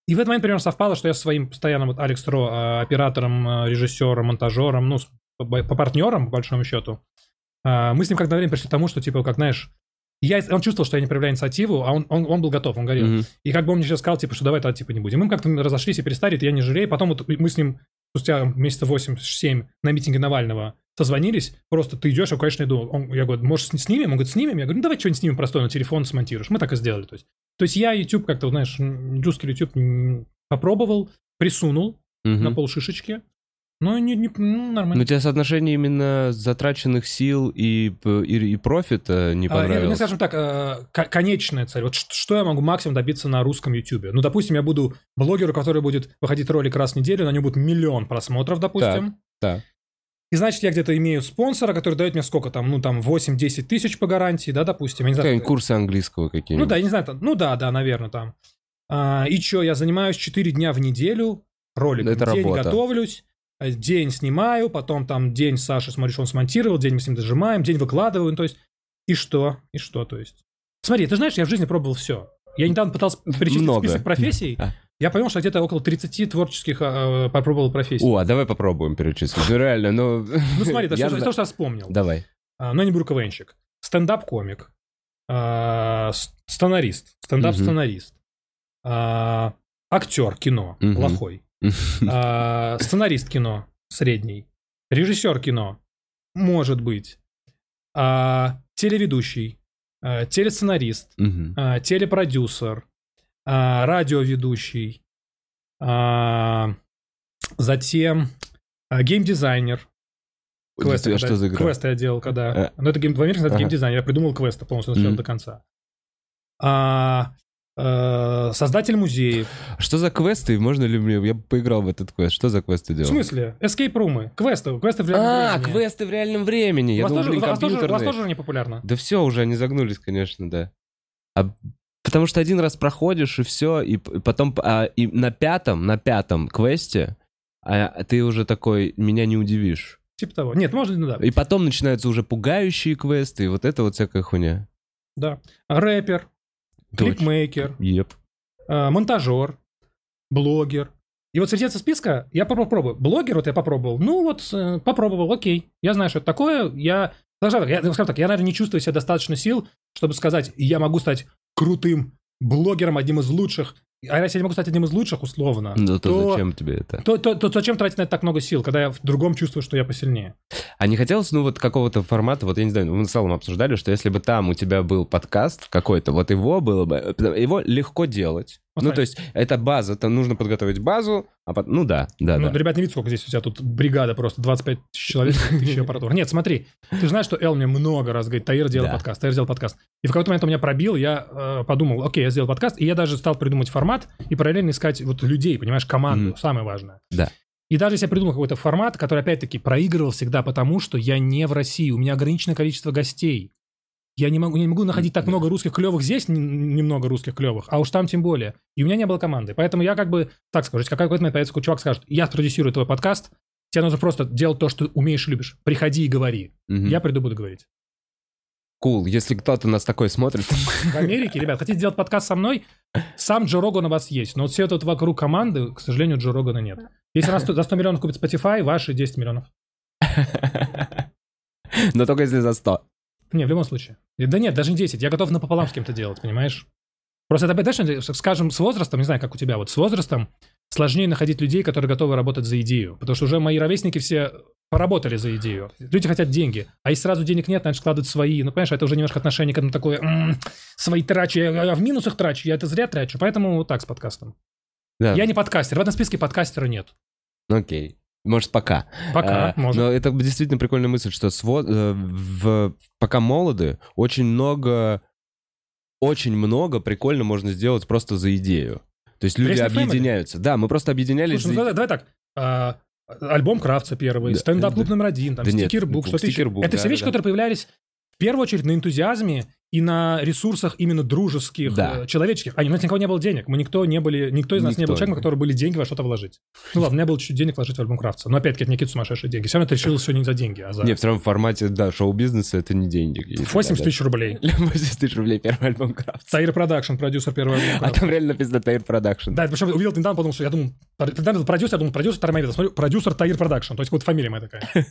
И в этот момент примерно совпало, что я со своим постоянным вот Алекс Ро, а, оператором, а, режиссером, монтажером, ну, по, партнерам, по большому счету, а, мы с ним как-то время пришли к тому, что, типа, как, знаешь, я, он чувствовал, что я не проявляю инициативу, а он, он, он был готов, он говорил. Мгм. И как бы он мне сейчас сказал, типа, что давай тогда, типа, не будем. Мы как-то разошлись и перестали, это я не жалею. Потом вот мы с ним спустя месяца 8-7 на митинге Навального созвонились. Просто ты идешь, я, конечно, иду. Он, я говорю, может, снимем? Он говорит, снимем? Я говорю, ну, давай что-нибудь снимем простое, на телефон смонтируешь. Мы так и сделали. То есть, то есть я YouTube как-то, знаешь, русский YouTube попробовал, присунул Мгм. на полшишечки. Ну, не, не, ну, Но нормально. у тебя соотношение именно затраченных сил и, и, и профита не А, понравилось? Мне, скажем так, э, ко- конечная цель. Вот что я могу максимум добиться на русском YouTube? Ну, допустим, я буду блогеру, который будет выходить ролик раз в неделю, на нем будет миллион просмотров, допустим. Так. И значит, я где-то имею спонсора, который дает мне сколько там, ну, там, 8-10 тысяч по гарантии, да, допустим. Я не знаю, курсы английского ну какие-нибудь? да, я не знаю, там, ну да, да, наверное, там. А, и что, я занимаюсь 4 дня в неделю роликом. Это день работа. готовлюсь, день снимаю, потом там день Саша, смотришь, он смонтировал, день мы с ним дожимаем, день выкладываю, ну, то есть, и что, и что, то есть. Смотри, ты знаешь, я в жизни пробовал все. Я недавно пытался перечислить Много. список профессий, <laughs> А. я понял, что где-то около 30 творческих э, попробовал профессий. О, а давай попробуем перечислить. Ну реально, ну... Ну смотри, <laughs> это то, что я вспомнил. Давай. А, но не буду КВНщик. Стендап-комик. А, Сценарист. Стендап-сценарист. А, Актер кино. Плохой. <laughs> А, Сценарист кино. Средний. Режиссер кино. Может быть. А, Телеведущий. А, Телесценарист. А, Телепродюсер. а, Радиоведущий. а, Затем а, геймдизайнер. Квесты, А когда- что за игра? Квесты я делал, когда... Э. Ну, это гейм... в Америке это Ага. геймдизайн. Я придумал квесты полностью от начала Мгм. до конца. А, создатель музеев. Что за квесты? Можно ли мне... Я бы поиграл в этот квест. Что за квесты В делал? смысле? Escape room ы. Квесты. Квесты в реальном А, времени. квесты в реальном времени. У Я вас, думал, тоже, блин, вас тоже- вас тоже не популярно? Да все, уже они загнулись, конечно, да. А потому что один раз проходишь, и все, и потом а, и на пятом, на пятом квесте а, ты уже такой, меня не удивишь. Типа того. Нет, можно, ну да. И потом начинаются уже пугающие квесты, и вот это вот всякая хуйня. да. Рэпер. Клипмейкер, Еп. э, монтажер, блогер. И вот среди этого списка я попробую. Блогер вот я попробовал. Ну вот, э, попробовал, окей. Я знаю, что это такое. Я, скажем так, я, скажем так, я, наверное, не чувствую себе достаточно сил, чтобы сказать, я могу стать крутым блогером, одним из лучших. А если я могу стать одним из лучших, условно, Ну то то, зачем тебе это? то, то, то зачем тратить на это так много сил, когда я в другом чувствую, что я посильнее? А не хотелось, ну, вот какого-то формата, вот я не знаю, мы с Салом обсуждали, что если бы там у тебя был подкаст какой-то, вот его было бы, его легко делать. Ну, то есть, это база, это нужно подготовить базу, а потом, ну да, да, ну, да. ребят, не видите, сколько здесь у тебя тут бригада просто, 25 тысяч человек, <laughs> тысяча аппаратур. Нет, смотри, ты знаешь, что Эл мне много раз говорит, Таир делал Да. подкаст, Таир делал подкаст. И в какой-то момент он меня пробил, я э, подумал, окей, я сделал подкаст, и я даже стал придумать формат и параллельно искать вот людей, понимаешь, команду, Мгм. самое важное. Да. И даже если я придумал какой-то формат, который, опять-таки, проигрывал всегда потому, что я не в России, у меня ограниченное количество гостей. Я не могу, не могу находить так много русских клевых здесь, немного русских клевых, а уж там тем более. И у меня не было команды. Поэтому я как бы, так скажу, если какой-то момент появится чувак, скажет, я продюсирую твой подкаст, тебе нужно просто делать то, что умеешь и любишь. Приходи и говори. Мгм. Я приду, буду говорить. Cool. Если кто-то нас такой смотрит, В Америке, ребят, хотите сделать подкаст со мной? Сам Джо Роган у вас есть. Но вот все это вот вокруг команды, к сожалению, Джо Рогана нет. Если нас за 100 миллионов купит Spotify, ваши 10 миллионов. <laughs> но только если за 100. Не, в любом случае. Да нет, даже не 10. Я готов напополам с кем-то делать, понимаешь? Просто это, знаешь, скажем, с возрастом, не знаю, как у тебя, вот с возрастом сложнее находить людей, которые готовы работать за идею. Потому что уже мои ровесники все поработали за идею. Люди хотят деньги. А если сразу денег нет, значит, складывают свои. Ну, понимаешь, это уже немножко отношение к этому такое, «М, свои трачу, я, я в минусах трачу, я это зря трачу. Поэтому вот так с подкастом. Да. Я не подкастер, в этом списке подкастера нет. Окей. Может, пока. Пока, А, может. Но это действительно прикольная мысль, что сво- э, в, пока молоды, очень много, очень много прикольно можно сделать просто за идею. То есть люди Family? объединяются. Да, мы просто объединялись. Слушай, ну, за- давай, давай так. А, альбом Кравца первый, Да, стендап-клуб да. номер один, там, Да стикербук, что-то еще. Это да, все вещи, да. которые появлялись в первую очередь на энтузиазме и на ресурсах именно дружеских, Да. э, человеческих. А у нас никого не было денег. Мы никто не были, никто из нас не Никто был человеком, не. у которого были деньги во что-то вложить. Ну ладно, у меня было чуть-чуть денег вложить в альбом Кравца. Но опять-таки это не какие-то сумасшедшие деньги. Все равно это решилось все не за деньги, а за Не, равно в формате, да, шоу-бизнеса это не деньги. какие-то, 80 да, тысяч рублей. <laughs> да. 80 тысяч рублей первый альбом Кравца. Таир Production, продюсер первого альбома А Кравца. там реально написано Таир Production. Да, причем увидел ты недавно, подумал, что я думал, когда был продюсер, я думал, продюсер Таир Мамедов. Смотрю, продюсер Таир Production. То есть вот фамилия моя такая. <laughs>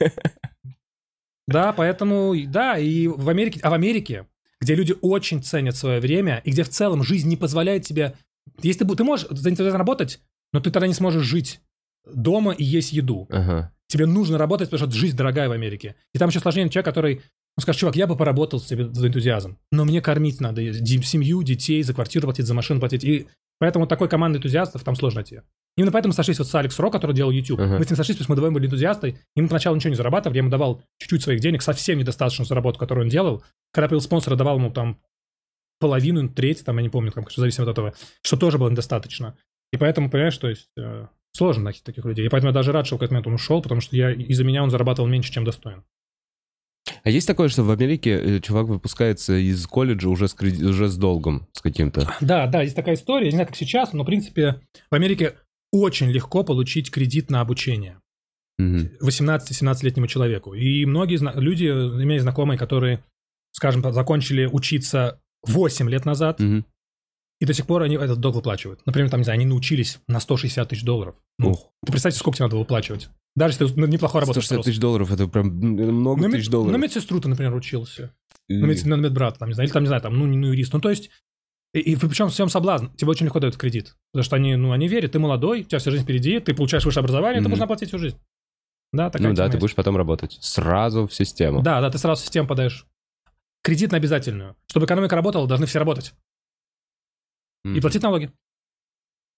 Да, поэтому, да, и в Америке, а в Америке, где люди очень ценят свое время, и где в целом жизнь не позволяет тебе... Если ты, ты можешь за интернет работать, но ты тогда не сможешь жить дома и есть еду. Ага. Тебе нужно работать, потому что жизнь дорогая в Америке. И там еще сложнее человек, который ну, скажет, чувак, я бы поработал себе за энтузиазм, но мне кормить надо семью, детей, за квартиру платить, за машину платить. И поэтому такой команды энтузиастов там сложно найти. Именно поэтому сошлись вот с Алекс Ро, который делал YouTube. Ага. Мы с ним сошлись, потому что мы вдвоем были энтузиасты, и мы поначалу ничего не зарабатывали, я ему давал чуть-чуть своих денег, совсем недостаточно за работу, которую он делал. Когда появился спонсор, давал ему там половину, треть, там, я не помню, там, конечно, зависит от этого, что тоже было недостаточно. И поэтому, понимаешь, то есть э, сложно найти таких людей. И поэтому я даже рад, что в какой-то момент он ушел, потому что я из-за меня он зарабатывал меньше, чем достоин. А есть такое, что в Америке э, чувак выпускается из колледжа уже с, креди- уже с долгом, с каким-то? Да, да, есть такая история, я не знаю, как сейчас, но, в принципе, в Америке очень легко получить кредит на обучение. Мгм. 18-17-летнему человеку. И многие зна- люди, имея знакомые, которые, скажем, так, закончили учиться 8 лет назад, Мгм. и до сих пор они этот долг выплачивают. Например, там, не знаю, они научились на 160 тысяч долларов. Ну, Ух, ты представьте, сколько тебе надо выплачивать. Даже если ты неплохой работаешь. 160 тысяч долларов, это прям много на, тысяч долларов. на медсестру ты, например, учился. И- На, мед, на медбрата, там, не знаю, или там, не знаю, там, ну, не ну, юрист. Ну, то есть, и, и причем всем соблазн. Тебе очень легко дают кредит. Потому что они, ну, они верят, ты молодой, у тебя вся жизнь впереди, ты получаешь высшее образование, ты Мгм. будешь оплатить всю жизнь. Да, такая Ну да, тема ты есть. будешь потом работать сразу в систему. Да, да, ты сразу в систему подаешь. Кредит на обязательную. Чтобы экономика работала, должны все работать. Мгм. И платить налоги.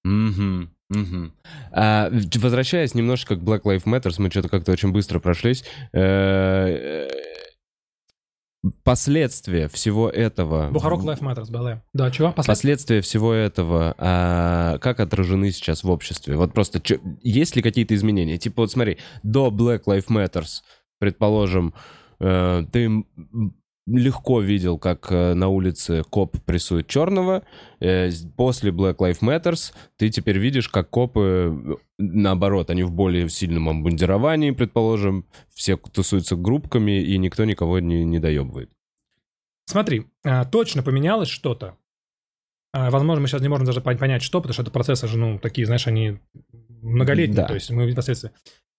Мгм, мгм. А, возвращаясь немножко к Black Lives Matter, мы что-то как-то очень быстро прошлись. Э, Последствия всего этого... Бухарок Life Matters, БЛМ. Да, чего? Послед- Последствия всего этого, а, как отражены сейчас в обществе? Вот просто, чё- есть ли какие-то изменения? Типа, вот смотри, до Black Lives Matters, предположим, э, ты легко видел, как э, на улице коп прессует черного. Э, После Black Lives Matters ты теперь видишь, как копы, э, наоборот, они в более сильном обмундировании, предположим, все тусуются группками, и никто никого не, не доебывает. Смотри, а, точно поменялось что-то. А, возможно, мы сейчас не можем даже пон- понять, что, потому что это процессы же, ну, такие, знаешь, они многолетние, Да. то есть мы впоследствии.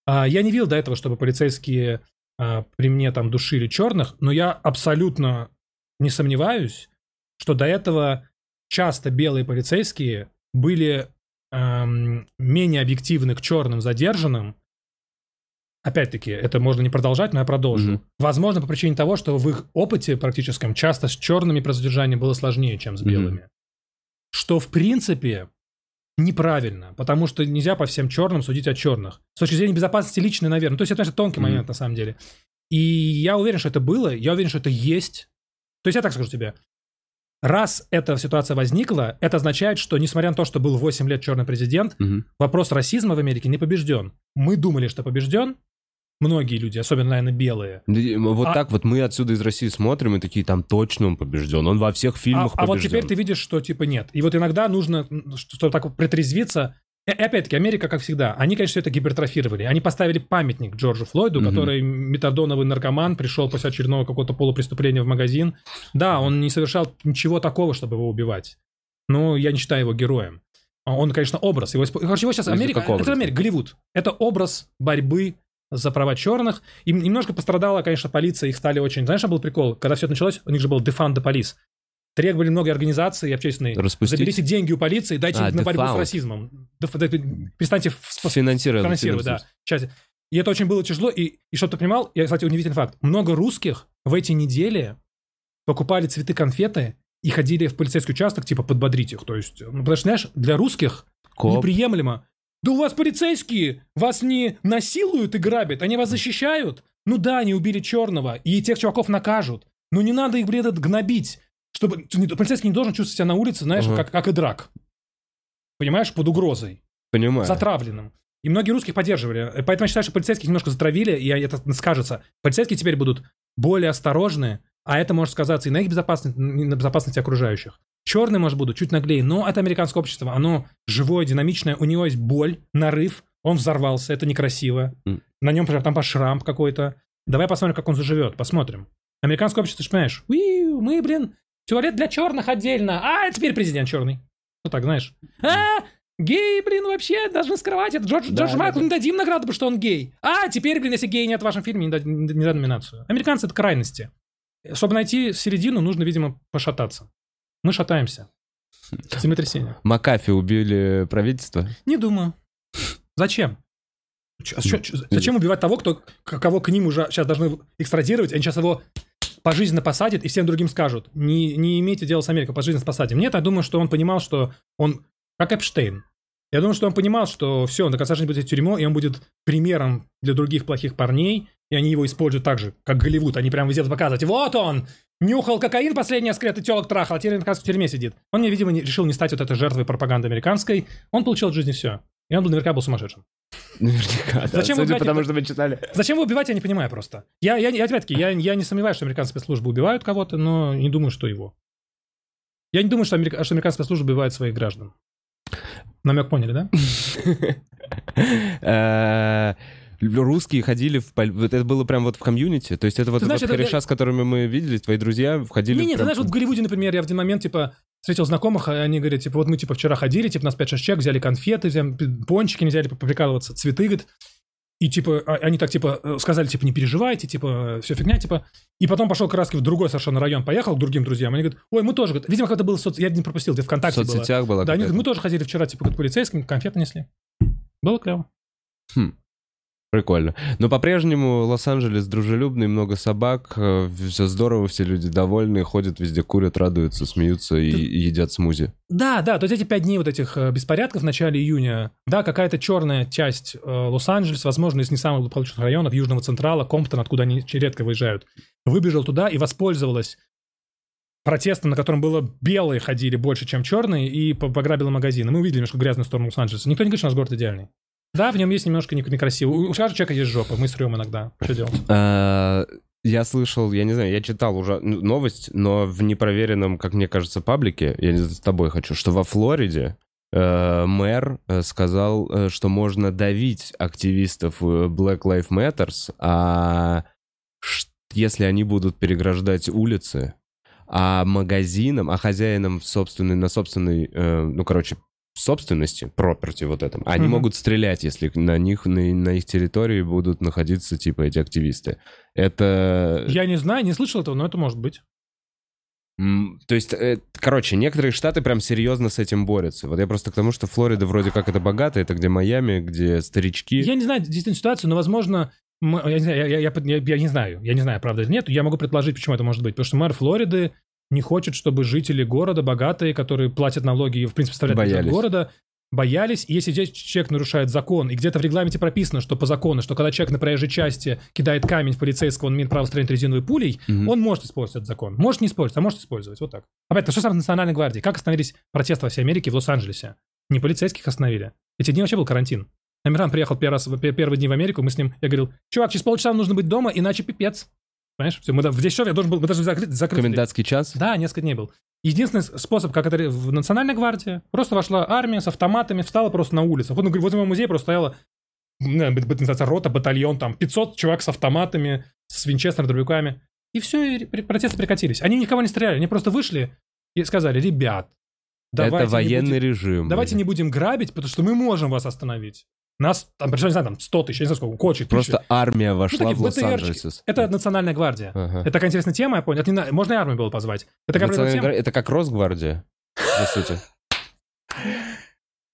А, я не видел до этого, чтобы полицейские при мне там душили черных, но я абсолютно не сомневаюсь, что до этого часто белые полицейские были эм, менее объективны к черным задержанным. Опять-таки, это можно не продолжать, но я продолжу. Мгм. Возможно, по причине того, что в их опыте практическом часто с черными про задержание было сложнее, чем с белыми. Что, в принципе, неправильно, потому что нельзя по всем черным судить о черных. С точки зрения безопасности личной, наверное. То есть это, конечно, тонкий Мгм. момент на самом деле. И я уверен, что это было, я уверен, что это есть. То есть я так скажу тебе. Раз эта ситуация возникла, это означает, что, несмотря на то, что был 8 лет черный президент, Мгм. вопрос расизма в Америке не побежден. Мы думали, что побежден. Многие люди, особенно, наверное, белые. Да, Вот А- так вот мы отсюда из России смотрим и такие, там точно он побежден. Он во всех А, фильмах а вот побежден. теперь ты видишь, что типа нет. И вот иногда нужно, м, чтобы так вот притрезвиться. И опять-таки, Америка, как всегда, они, конечно, все это гипертрофировали. Они поставили памятник Джорджу Флойду, Мгм. который метадоновый наркоман, пришел после очередного какого-то полупреступления в магазин. Да, он не совершал ничего такого, чтобы его убивать. Но я не считаю его героем. А Он, конечно, образ. Его, исп- короче, его сейчас Америка, это Америка, Голливуд. Это образ борьбы за права черных. И немножко пострадала, конечно, полиция, их стали очень... Знаешь, был прикол? Когда все это началось, у них же был Defund the Police. Требовали многие организации общественные. Распустить? Заберите деньги у полиции, дайте А, на борьбу с расизмом. Перестаньте Финансировать. финансировать, да, часть. И это очень было тяжело. И, и чтобы ты понимал, я, кстати, удивительный факт. Много русских в эти недели покупали цветы, конфеты и ходили в полицейский участок, типа, подбодрить их. То есть, ну, потому что, знаешь, для русских Коп. неприемлемо. Да у вас полицейские, вас не насилуют и грабят, они вас защищают. Ну да, они убили черного, и тех чуваков накажут. Но не надо их, блин, этот гнобить. Чтобы полицейский не должен чувствовать себя на улице, знаешь, Ага. как, как и драк. Понимаешь, под угрозой Понимаю. затравленным. И многие русских поддерживали. Поэтому я считаю, что полицейских немножко затравили, и это скажется. Полицейские теперь будут более осторожны, а это может сказаться и на их безопасности, и на безопасности окружающих. Черные, может, будут чуть наглее, но это американское общество. Оно живое, динамичное, у него есть боль, нарыв, он взорвался, это некрасиво. М. На нем прям там по шрам какой-то. Давай посмотрим, как он заживет, посмотрим. Американское общество, ты же понимаешь, «Уиу, мы, блин, туалет для черных отдельно, а теперь президент черный. Ну так, знаешь. А, гей, блин, вообще должны скрывать это. Джордж, Да, Джордж да, Майклу да. не дадим награду, потому что он гей. А, теперь, блин, если гей нет в вашем фильме, не дадим, не дадим номинацию. Американцы — это крайности. Чтобы найти середину, нужно, видимо, пошататься. Мы шатаемся. <laughs> Землетрясение. Макафи убили правительство. Не думаю. Зачем? А чё- чё- зачем убивать того, кто, кого к ним уже сейчас должны экстрадировать, они сейчас его пожизненно посадят и всем другим скажут, не, не имейте дела с Америкой, пожизненно посадим. Нет, я думаю, что он понимал, что он, как Эпштейн, я думаю, что он понимал, что все, он до конца жизни будет в тюрьму, и он будет примером для других плохих парней, и они его используют так же, как Голливуд. Они прям везде показывать, вот он, нюхал кокаин последний лет, и телок трахал, а теперь, в тюрьме сидит. Он, видимо, не- решил не стать вот этой жертвой пропаганды американской. Он получил от жизни все. И он был, наверняка был сумасшедшим. Наверняка. да. Зачем Судя убивать по тому, это? что мы читали. Зачем его убивать, я не понимаю просто. Я, я, я опять-таки, я, я не сомневаюсь, что американские спецслужбы убивают кого-то, но не думаю, что его. Я не думаю, что, америка- что американские спецслужбы убивают своих граждан. Намек поняли, да? <laughs> Русские ходили в... Вот это было прям вот в комьюнити? То есть это вот, Ты знаешь, вот это- кореша, с которыми мы виделись, твои друзья, входили Не, не, ты прям- знаешь, вот в Голливуде, например, я в один момент, типа, встретил знакомых, и они говорят, типа, вот мы, типа, вчера ходили, типа, нас 5-6 человек, взяли конфеты, взяли пончики, не взяли поприкалываться, цветы, говорит, и, типа, а- они так, типа, э, сказали, типа, не переживайте, типа, все фигня, типа, и потом пошел краски в другой совершенно район, поехал к другим друзьям, они говорят, ой, мы тоже, говорят, видимо, когда было, в соц... я не пропустил, где в ВКонтакте было. соцсетях была Да, они говорят, мы тоже ходили вчера, типа, к полицейским, конфеты несли. Было клево. Хм. Прикольно. Но по-прежнему Лос-Анджелес дружелюбный, много собак, все здорово, все люди довольны, ходят везде, курят, радуются, смеются и, Ты- и едят смузи. Да, да, то есть эти пять дней вот этих э, беспорядков в начале июня, да, какая-то черная часть э, Лос-Анджелес, возможно, из не самых благополучных районов Южного Централа, Комптон, откуда они редко выезжают, выбежал туда и воспользовалась протестом, на котором было белые ходили больше, чем черные, и по- пограбила магазины. Мы увидели немножко грязную сторону Лос-Анджелеса. Никто не говорит, что наш город идеальный. Да, в нем есть немножко не- некрасиво. У каждого человека есть жопа, мы срем иногда. Что делать? <laughs> А, Я слышал, я не знаю, я читал уже новость, но в непроверенном, как мне кажется, паблике, я не с тобой хочу, что во Флориде э, мэр э, сказал, э, что можно давить активистов Black Lives Matters, а если они будут переграждать улицы, а магазинам, а хозяинам собственной, на собственной, ну, короче, собственности, property вот этом, они Мгм. могут стрелять, если на них, на, на их территории будут находиться, типа, эти активисты. Это... Я не знаю, не слышал этого, но это может быть. То есть, э, короче, некоторые штаты прям серьезно с этим борются. Вот я просто к тому, что Флорида вроде как это богато, это где Майами, где старички. Я не знаю действительно ситуацию, но, возможно, я, не знаю, я- я- я- я не знаю, я не знаю, правда или нет, я могу предположить, почему это может быть. Потому что мэр Флориды не хочет, чтобы жители города, богатые, которые платят налоги и, в принципе, составляют бюджет города, боялись, и если здесь человек нарушает закон, и где-то в регламенте прописано, что по закону, что когда человек на проезжей части кидает камень в полицейского, он имеет право стрелять резиновой пулей, Мгм. он может использовать этот закон. Может не использовать, а может использовать. Вот так. Опять, что самое национальной гвардии? Как остановились протесты во всей Америке в Лос-Анджелесе? Не полицейских остановили. Эти дни вообще был карантин. Амиран приехал первый раз, в пе- первые дни в Америку, мы с ним, я говорил, чувак, через полчаса нужно быть дома, иначе пипец. Понимаешь? Все, мы, в 10 часов я должен был, мы даже закрыть, закрыть. Комендантский час? Да, несколько дней был. Единственный способ, как это в Национальной гвардии, просто вошла армия с автоматами, встала просто на улицу. Вот, ну, возле моего музея просто стояла не, рота, батальон, там, 500 чувак с автоматами, с винчестерами, дробовиками. И все, и протесты прекратились. Они никого не стреляли, они просто вышли и сказали, ребят, давайте это не военный будем- режим. Давайте блин. не будем грабить, потому что мы можем вас остановить. Нас, там, причем, не знаю, там 100 тысяч, я не знаю сколько, кочек, Просто армия вошла такие в Лос-Анджелес. БТРчики. Это национальная гвардия. Ага. Это такая интересная тема, я понял. Это не Можно и армию было позвать. Это такая Национальная тема. Это как Росгвардия, по сути.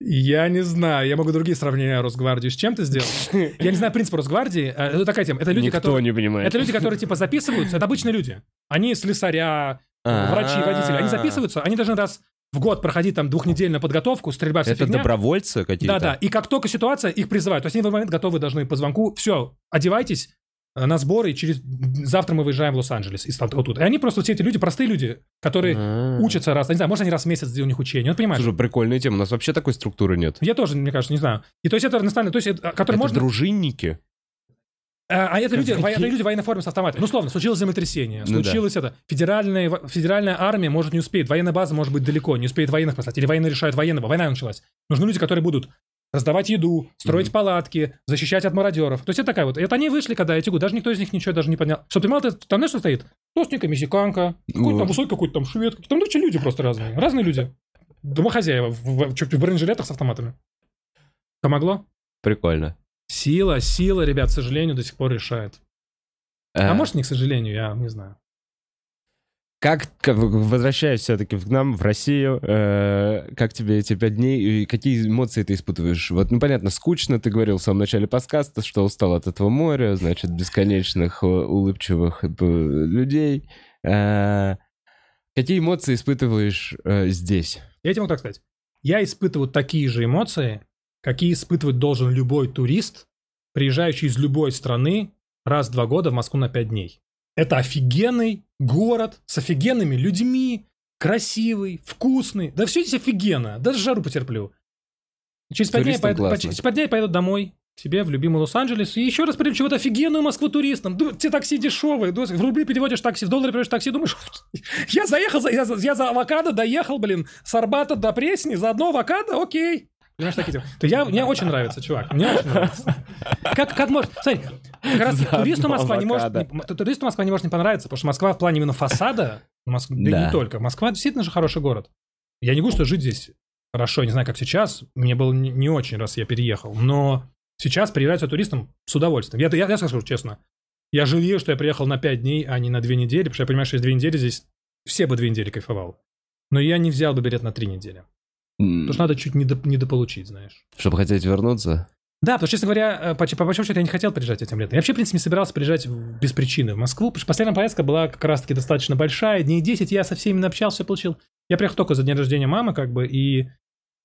Я не знаю, я могу другие сравнения Росгвардию с чем-то сделать. Я не знаю принцип Росгвардии. Это такая тема. Это люди, Никто которые... не понимает. Это люди, которые типа записываются, это обычные люди. Они слесаря, врачи, водители. Они записываются, они должны раз в год проходить там двухнедельную подготовку, стрельба, вся Это фигня. добровольцы какие-то? Да-да, и как только ситуация, их призывают. То есть они в этот момент готовы должны по звонку, все, одевайтесь э, на сборы, и через завтра мы выезжаем в Лос-Анджелес. из вот тут. И они просто, все эти люди, простые люди, которые А. учатся раз, не знаю, может, они раз в месяц сделают у них учение. Ну, понимаешь? Слушай, прикольная тема. У нас вообще такой структуры нет. Я тоже, мне кажется, не знаю. И то есть это национально, то есть это, который Это можно... дружинники. А, а это люди, во- это люди в военной форме с автоматом. Ну, условно, случилось землетрясение, Ну да. случилось это. Федеральная, федеральная армия может не успеет, военная база может быть далеко, не успеет военных послать. Или военные решают военного, война началась. Нужны люди, которые будут раздавать еду, строить Мгм. палатки, защищать от мародеров. То есть это такая вот. Это они вышли, когда эти даже никто из них ничего даже не понял. Что ты понимал, ты- там знаешь, что стоит? Толстенькая мексиканка, какой-то там высокий какой-то там швед. Там ну, что, люди просто разные. Разные люди. Домохозяева в, в, в, в бронежилетах с автоматами. Помогло? Прикольно. Сила, сила, ребят, к сожалению, до сих пор решает. А Э, может, не к сожалению, я не знаю. Как, как- возвращаясь все-таки к нам, в Россию, э, как тебе эти пять дней, и какие эмоции ты испытываешь? Вот, ну, понятно, скучно, ты говорил в самом начале подкаста, что устал от этого моря, значит, бесконечных э, улыбчивых э, людей. Э, какие эмоции испытываешь э, здесь? Я тебе могу так сказать. Я испытываю такие же эмоции, какие испытывать должен любой турист, приезжающий из любой страны раз в два года в Москву на пять дней. Это офигенный город с офигенными людьми, красивый, вкусный. Да все здесь офигенно. Даже жару потерплю. Через пять, дней поеду, классно. через пять дней поеду домой к себе в любимый Лос-Анджелес и еще раз прилечу в эту офигенную Москву туристам. Ду- Те такси дешевые. В рубли переводишь такси, в доллары переводишь такси. Думаешь, <laughs> я заехал, за- я, за- я за авокадо доехал, блин, с Арбата до Пресни, за одно авокадо, окей. Понимаешь, такие дела. То я, мне очень нравится, чувак, мне очень нравится. Как, как может, смотри, как раз За туристу Москва не может, не- ту- туристу Москва не может не понравиться, потому что Москва в плане именно фасада, Моск- да, и Да. не только, Москва действительно же хороший город. Я не говорю, что жить здесь хорошо, не знаю, как сейчас, мне было не, не очень, раз я переехал, но сейчас приезжать туристам с удовольствием. Я, я, я скажу честно, я жалею, что я приехал на 5 дней, а не на 2 недели, потому что я понимаю, что через 2 недели здесь все бы 2 недели кайфовал. Но я не взял бы билет на 3 недели. М, Потому что надо чуть недо- недополучить, знаешь. Чтобы хотеть вернуться? Да, потому что, честно говоря, э, по, по большому счету я не хотел приезжать этим летом. Я вообще, в принципе, не собирался приезжать без причины в Москву, потому что последняя поездка была как раз-таки достаточно большая, дней 10, я со всеми общался, получил. Я приехал только за день рождения мамы, как бы, и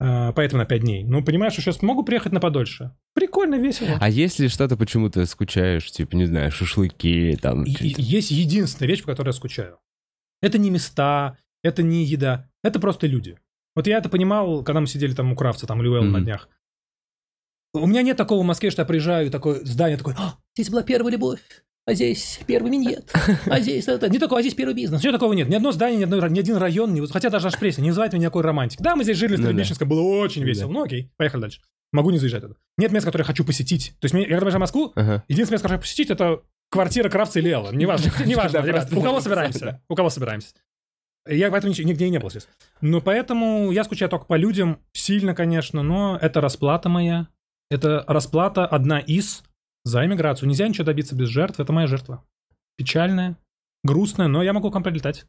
э, поэтому на 5 дней. Ну, понимаешь, что сейчас могу приехать на подольше. Прикольно, весело. А если что-то почему-то скучаешь, типа, не знаю, шашлыки, там... И есть единственная вещь, по которой я скучаю. Это не места, это не еда, это просто люди. Вот я это понимал, когда мы сидели там у Кравца, там, Люэл на Мгм. днях. У меня нет такого в Москве, что я приезжаю, и такое здание такое, «А, здесь была первая любовь, а здесь первый миньет, а здесь это... Не такого, а здесь первый бизнес. Ничего такого нет. Ни одно здание, ни, одно, ни один район, ни, хотя даже аж пресня, не называет меня никакой романтик. Да, мы здесь жили в Ну да. Стрельбищенском, было очень весело. Ну окей, поехали дальше. Могу не заезжать туда. Нет мест, которые я хочу посетить. То есть я когда приезжаю в Москву, Ага. Единственное место, которое я хочу посетить, это квартира Кравца или Элла. Неважно, <laughs> неважно, ребят. У кого собираемся? У кого собираемся? Я в этом ничего- нигде и не был здесь. Но поэтому я скучаю только по людям, сильно, конечно, но это расплата моя. Это расплата одна из за иммиграцию. Нельзя ничего добиться без жертв, это моя жертва. Печальная, грустная, но я могу к вам прилетать.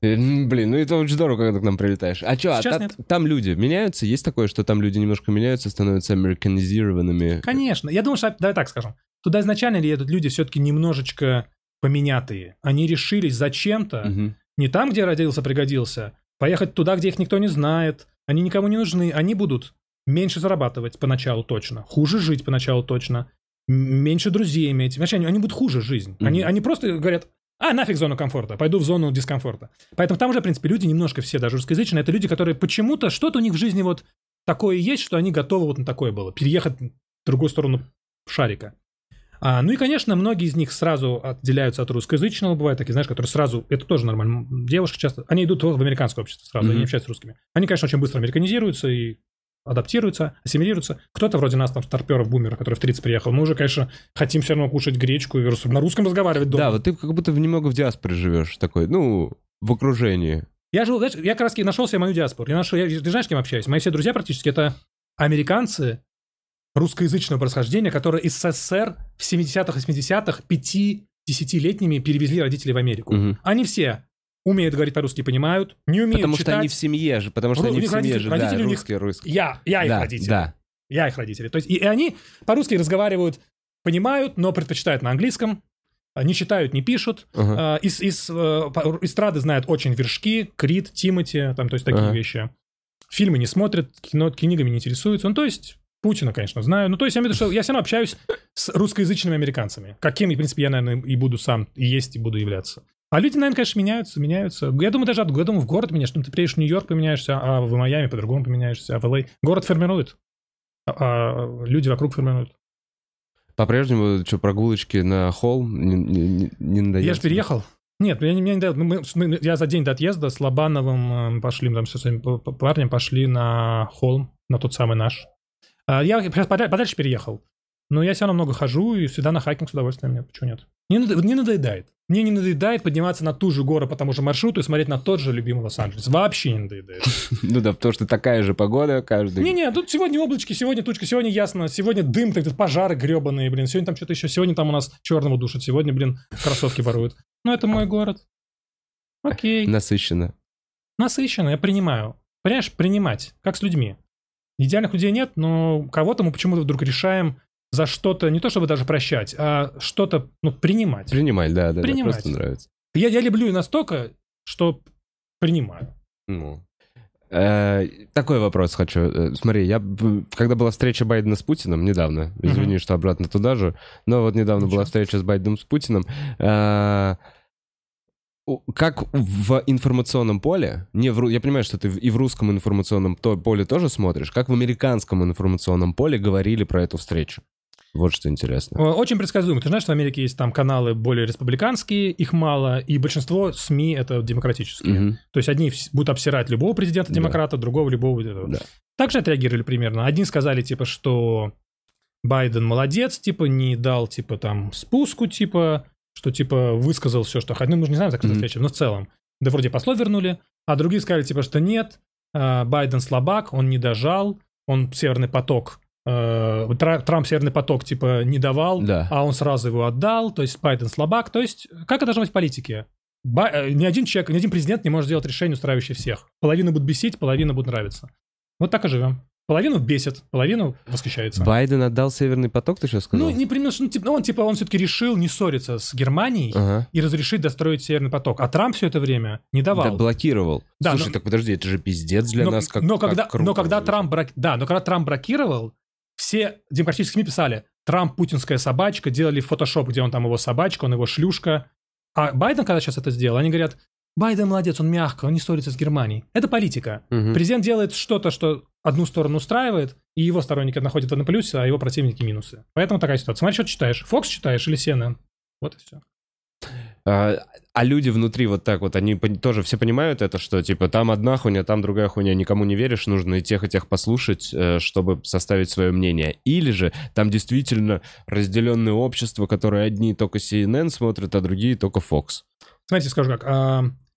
Э, Блин, ну это очень здорово, когда ты к нам прилетаешь. А что, Сейчас нет. там люди меняются? Есть такое, что там люди немножко меняются, становятся американизированными? Конечно. Я думаю, что, давай так скажем, туда изначально едут люди все-таки немножечко поменятые. Они решились зачем-то, Мгм. Не там, где родился, пригодился, поехать туда, где их никто не знает, они никому не нужны, они будут меньше зарабатывать поначалу точно, хуже жить поначалу точно, меньше друзей иметь. Вообще, они, они будут хуже жизнь. Они, Мгм. они просто говорят, а, нафиг зону комфорта, пойду в зону дискомфорта. Поэтому там уже, в принципе, люди немножко все, даже русскоязычные, это люди, которые почему-то, что-то у них в жизни вот такое есть, что они готовы вот на такое было, переехать в другую сторону шарика. А, ну и, конечно, многие из них сразу отделяются от русскоязычного, бывает такие, знаешь, которые сразу, это тоже нормально, девушки часто, они идут в американское общество сразу, они Мгм. общаются с русскими. Они, конечно, очень быстро американизируются и адаптируются, ассимилируются. Кто-то вроде нас, там, старперов, бумеров, который в 30 приехал, мы уже, конечно, хотим все равно кушать гречку и на русском разговаривать дома. Да, вот ты как будто немного в диаспоре живешь, такой, ну, в окружении. Я живу, знаешь, я как раз нашел себе мою диаспору. Я нашел, я, ты знаешь, с кем общаюсь? Мои все друзья практически это американцы русскоязычного происхождения, которые из СССР в 70-х, 80-х 5-10-летними перевезли родителей в Америку. Мгм. Они все умеют говорить по-русски, понимают, не умеют Потому что читать. они в семье же, потому что Ру- они у в семье родители- же, да, родители у них- русские, русские. Я, я их да, родители. Да, Я их родители. То есть, и, и они по-русски разговаривают, понимают, но предпочитают на английском, а, не читают, не пишут. А, Из, из э, эстрады знают очень вершки, Крид, Тимати, там, то есть такие Ага. вещи. Фильмы не смотрят, кино, книгами не интересуются. Ну, то есть Путина, конечно, знаю. Ну, то есть я имею в виду, что я все равно общаюсь с русскоязычными американцами. Каким, в принципе, я, наверное, и буду сам и есть, и буду являться. А люди, наверное, конечно, меняются, меняются. Я думаю, даже от года в город меняешься. Ну, ты приедешь в Нью-Йорк, поменяешься, а в Майами по-другому поменяешься, а в Л.А. Город формирует. А, а люди вокруг формируют. По-прежнему, что, прогулочки на холл не, не, не- надоело? Я же переехал. Нет, я не, мне не дает. Мы- мы- мы- я за день до отъезда с Лобановым пошли, мы там со своим парнем пошли на холм, на тот самый наш. А, Я сейчас пода- подальше переехал. Но я все равно много хожу и всегда на хайкинг с удовольствием. Нет, почему нет? Не, над- не надоедает. Мне не надоедает подниматься на ту же гору по тому же маршруту и смотреть на тот же любимый Лос-Анджелес. Вообще не надоедает. <laughs> Ну да, потому что такая же погода каждый... Не-не, тут сегодня облачки, сегодня тучка, сегодня ясно, сегодня дым, так, пожары гребаные, блин, сегодня там что-то еще, сегодня там у нас черного душат, сегодня, блин, кроссовки воруют. Ну, это мой город. Окей. Насыщенно. Насыщенно, я принимаю. Понимаешь, принимать, как с людьми. Идеальных людей нет, но кого-то мы почему-то вдруг решаем за что-то, не то чтобы даже прощать, а что-то, ну, принимать. Принимать, да, да, да, Принимать. просто нравится. Я, я люблю настолько, что принимаю. Ну. Э, Такой вопрос хочу. Э, Смотри, я когда была встреча Байдена с Путиным недавно, извини, что обратно туда же, но вот недавно была встреча с Байденом с Путиным. э, Как в информационном поле, не в, я понимаю, что ты и в русском информационном то- поле тоже смотришь, как в американском информационном поле говорили про эту встречу? Вот что интересно. Очень предсказуемо. Ты знаешь, что в Америке есть там каналы более республиканские, их мало, и большинство СМИ это демократические. Мгм. То есть одни будут обсирать любого президента Да. демократа, другого любого. Да. Так же отреагировали примерно. Одни сказали, типа, что Байден молодец, типа, не дал, типа, там, спуску, типа, что, типа, высказал все, что хотел. Ну, мы же не знаем, за Мгм. встреча, но в целом. Да вроде послов вернули. А другие сказали, типа, что нет, э, Байден слабак, он не дожал, он Северный поток, э, Тра- Трамп Северный поток, типа, не давал, Да. а он сразу его отдал, то есть Байден слабак. То есть, как это должно быть в политике? Ба- э, ни один человек, ни один президент не может сделать решение, устраивающее всех. Половина будет бесить, половина будет нравиться. Вот так и живем. Половину бесит, половину восхищается. Байден отдал Северный поток, ты сейчас сказал? Ну, не примерно, ну, типа, ну, он, типа, он все-таки решил не ссориться с Германией Ага. и разрешить достроить Северный поток. А Трамп все это время не давал. Да, блокировал. Да, Слушай, но- так подожди, это же пиздец для но, нас, как но как когда, круто но когда. Трамп брак... да, но когда Трамп блокировал, все демократические СМИ писали, Трамп путинская собачка, делали фотошоп, где он там его собачка, он его шлюшка. А Байден, когда сейчас это сделал, они говорят, Байден молодец, он мягко, он не ссорится с Германией. Это политика. Мгм. Президент делает что-то, что одну сторону устраивает, и его сторонники находят этом плюсе, а его противники минусы. Поэтому такая ситуация. Смотри, что ты читаешь. Фокс читаешь или CNN? Вот и все. А, а люди внутри вот так вот, они тоже все понимают это, что типа там одна хуйня, там другая хуйня, никому не веришь, нужно и тех, и тех послушать, э, чтобы составить свое мнение. Или же там действительно разделенное общество, которое одни только CNN смотрят, а другие только Fox. Смотрите, скажу как.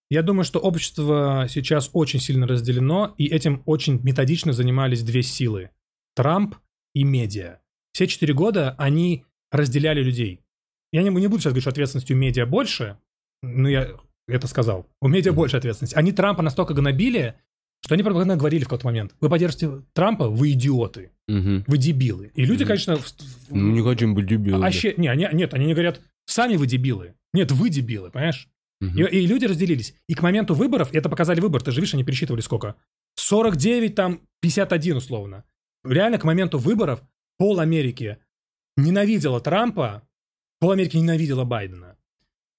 Я думаю, что общество сейчас очень сильно разделено, и этим очень методично занимались две силы. Трамп и медиа. Все четыре года они разделяли людей. Я не, не буду сейчас говорить, что ответственности у медиа больше, но я это сказал. У медиа больше ответственности. Они Трампа настолько гнобили, что они пропагандно говорили в какой-то момент. Вы поддержите Трампа, вы идиоты, Мгм. вы дебилы. И люди, Мгм. конечно... в- Ну, не хотим быть дебилами. а щи- не, они, нет, они не говорят, сами вы дебилы. Нет, вы дебилы, понимаешь? Мгм. И, и люди разделились. И к моменту выборов, это показали выбор, ты же видишь, они пересчитывали сколько? 49, там, 51 условно. Реально к моменту выборов пол Америки ненавидела Трампа, пол Америки ненавидела Байдена.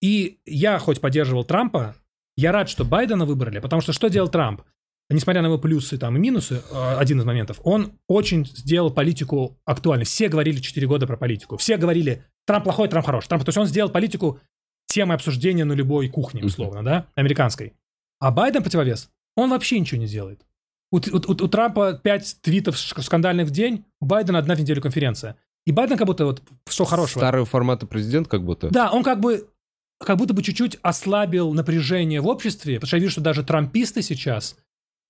И я хоть поддерживал Трампа, я рад, что Байдена выбрали, потому что что делал Трамп? Несмотря на его плюсы там, и минусы, э, один из моментов, он очень сделал политику актуальной. Все говорили 4 года про политику. Все говорили, Трамп плохой, Трамп хороший. Трамп, то есть он сделал политику темой обсуждения на любой кухне, условно, да, американской. А Байден противовес, он вообще ничего не делает. У, у- у- у Трампа 5 твитов скандальных в день, у Байдена одна в неделю конференция. И Байден как будто вот что хорошего. Старый формата президент как будто. Да, он как бы как будто бы чуть-чуть ослабил напряжение в обществе, потому что я вижу, что даже трамписты сейчас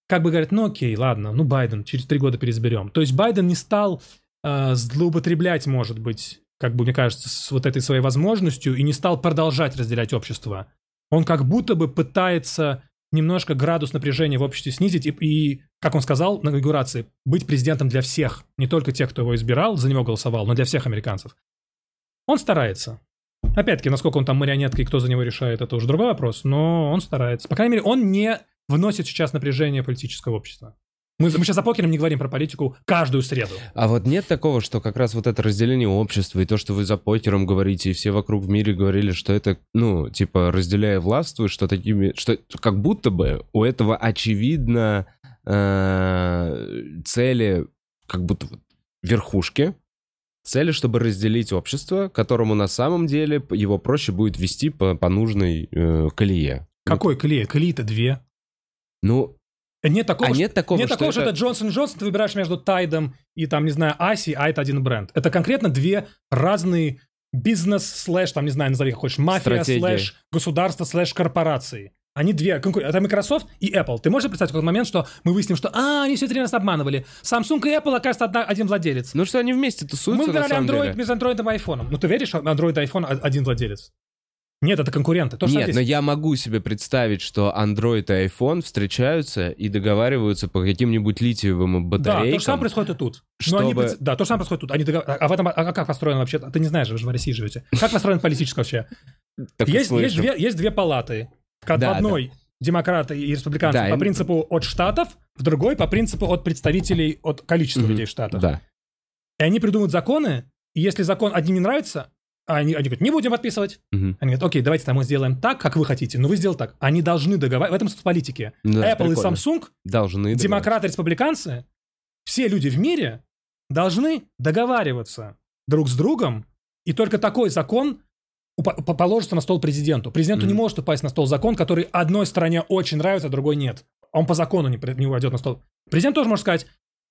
как бы говорят, ну окей, ладно, ну Байден, через три года переизберем. То есть Байден не стал э, злоупотреблять, может быть, как бы мне кажется, с вот этой своей возможностью и не стал продолжать разделять общество. Он как будто бы пытается немножко градус напряжения в обществе снизить и, и, как он сказал на инаугурации, быть президентом для всех, не только тех, кто его избирал, за него голосовал, но для всех американцев. Он старается. Опять-таки, насколько он там марионетка и кто за него решает, это уже другой вопрос, но он старается. По крайней мере, он не вносит сейчас напряжение политического общества. Мы, мы сейчас за покером не говорим про политику каждую среду. А вот нет такого, что как раз вот это разделение общества и то, что вы за покером говорите, и все вокруг в мире говорили, что это, ну, типа, разделяя властвуешь, что такими, что как будто бы у этого очевидно э, цели, как будто верхушки, цели, чтобы разделить общество, которому на самом деле его проще будет вести по, по нужной э, колее. Какой колее? Колеи-то две. Ну, Нет такого, а нет такого, нет что такого, что это- это Johnson Johnson, ты выбираешь между Tide ом и там, не знаю, Ace, а это один бренд. Это конкретно две разные бизнес слэш, там, не знаю, назови как хочешь, мафия Стратегии. слэш государство слэш корпорации. Они две конкуренты. Это Microsoft и Apple. Ты можешь представить какой момент, что мы выясним, что а, они все время нас обманывали. Samsung и Apple, оказывается, одна- один владелец. ну что они вместе тусуются, мы выбирали Android деле? между Android и iPhone. Ну ты веришь, что Android и iPhone а- один владелец? Нет, это конкуренты. То, Нет, но я могу себе представить, что Android и iPhone встречаются и договариваются по каким-нибудь литиевым Да, батарейкам. то же самое происходит и тут. Но они чтобы- Да, то же самое происходит тут. Они догов- а, а в этом, а, а как построено вообще? Ты не знаешь, вы же в России живете. Как построено политическое вообще? <laughs> Есть, две, есть две палаты. В Да, одной демократы и республиканцы Да, по им- принципу от штатов, в другой по принципу от представителей, от количества людей в штатах. Да. И они придумывают законы, и если закон одним не нравится, а они, они говорят, не будем подписывать. Мгм. Они говорят, окей, давайте там мы сделаем так, как вы хотите, но вы сделали так. Они должны договариваться. В этом суть политики. Да, Apple и прикольно. Samsung Должны демократы, республиканцы, все люди в мире должны договариваться друг с другом, и только такой закон положится на стол президенту. Президенту не Мгм. может упасть на стол закон, который одной стороне очень нравится, а другой нет. Он по закону не, не упадет на стол. Президент тоже может сказать,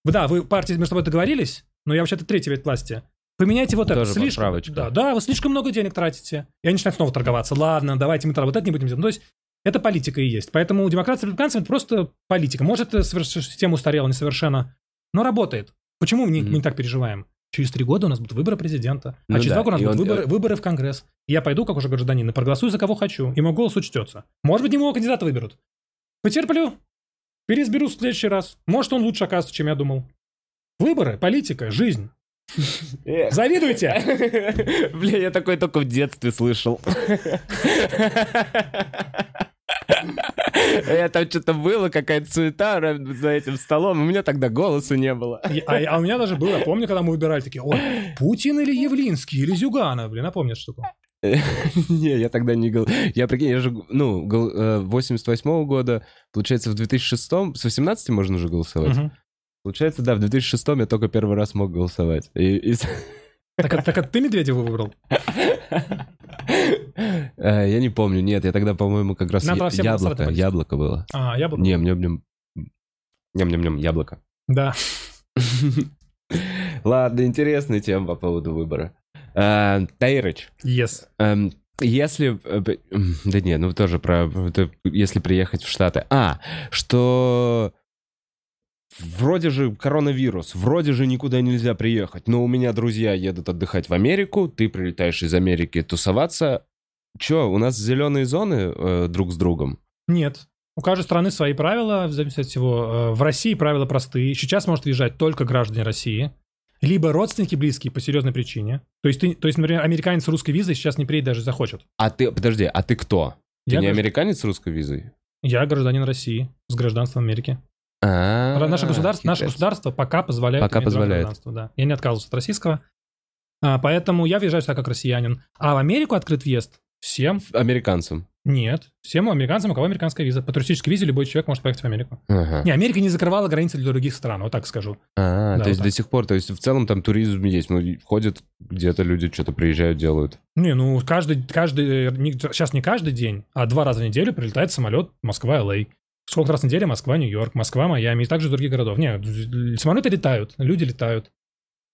да, вы партии между собой договорились, но я вообще-то третий вид власти. Поменяйте вот это. Тоже Слишком, поправочка. да, да, вы слишком много денег тратите. И они начинают снова торговаться. Ладно, давайте мы вот это не будем делать. Ну, то есть это политика и есть. Поэтому демократы с республиканцами это просто политика. Может, соверш- система устарела несовершенно, но работает. Почему мы не, Мгм. мы не так переживаем? Через три года у нас будут выборы президента, Ну а через да, два года у нас и будут он- выборы, выборы в Конгресс. И я пойду, как уже гражданин, и проголосую за кого хочу, и мой голос учтется. Может быть, не моего кандидата выберут. Потерплю. Переизберу в следующий раз. Может, он лучше окажется, чем я думал. Выборы, политика, жизнь. Завидуете? <laughs> Бля, я такой только в детстве слышал. Я <laughs> там что-то было, какая-то суета за этим столом, у меня тогда голоса не было. А, а у меня даже было, помню, когда мы выбирали, такие, ой, Путин или Явлинский, или Зюганов, блин, напомню штуку. <laughs> Не, я тогда не гол... Я, прикинь, я же, ну, гол- э, 88 года, получается, в 2006 с 18 можно уже голосовать. Получается, да, в 2006 я только первый раз мог голосовать. И- и- <laughs> Так, а- так а ты Медведева выбрал? <laughs> Э, Я не помню, нет, я тогда, по-моему, как раз яблоко, яблоко было. А, я был. Не, мне, мне, ням-ням-ням, яблоко. Да. <laughs> Ладно, интересная тема по поводу выбора. Э, Таирыч, Yes. эм, Если... э, Да не, ну тоже про... Если приехать в Штаты. А, что... Вроде же коронавирус, вроде же никуда нельзя приехать, но у меня друзья едут отдыхать в Америку, ты прилетаешь из Америки тусоваться. Че, у нас зеленые зоны э, друг с другом? Нет. У каждой страны свои правила, в зависимости от всего. Э, В России правила простые. Сейчас может въезжать только граждане России. Либо родственники близкие по серьезной причине. То есть, ты, то есть, например, американец с русской визой сейчас не приедет даже захочет. А ты, подожди, а ты кто? Ты Я не гражд- американец с русской визой? Я гражданин России с гражданством Америки. А, наше, государство, наше государство пока позволяет Пока позволяет. да. Я не отказывался от российского. А, поэтому я въезжаю сюда как россиянин. А в Америку открыт въезд всем. Американцам. Нет. Всем американцам, у кого американская виза. По туристической визе любой человек может поехать в Америку. Ага. Не, Америка не закрывала границы для других стран, вот так скажу. А, Да, то есть вот до так. сих пор, то есть в целом там туризм есть, ну, и ходят где-то люди что-то приезжают, делают. Не, ну каждый, каждый, не- сейчас не каждый день, а два раза в неделю прилетает самолет Москва-ЛА. Сколько раз в неделю Москва, Нью-Йорк, Москва, Майами и также других городов. Не, самолеты летают, люди летают.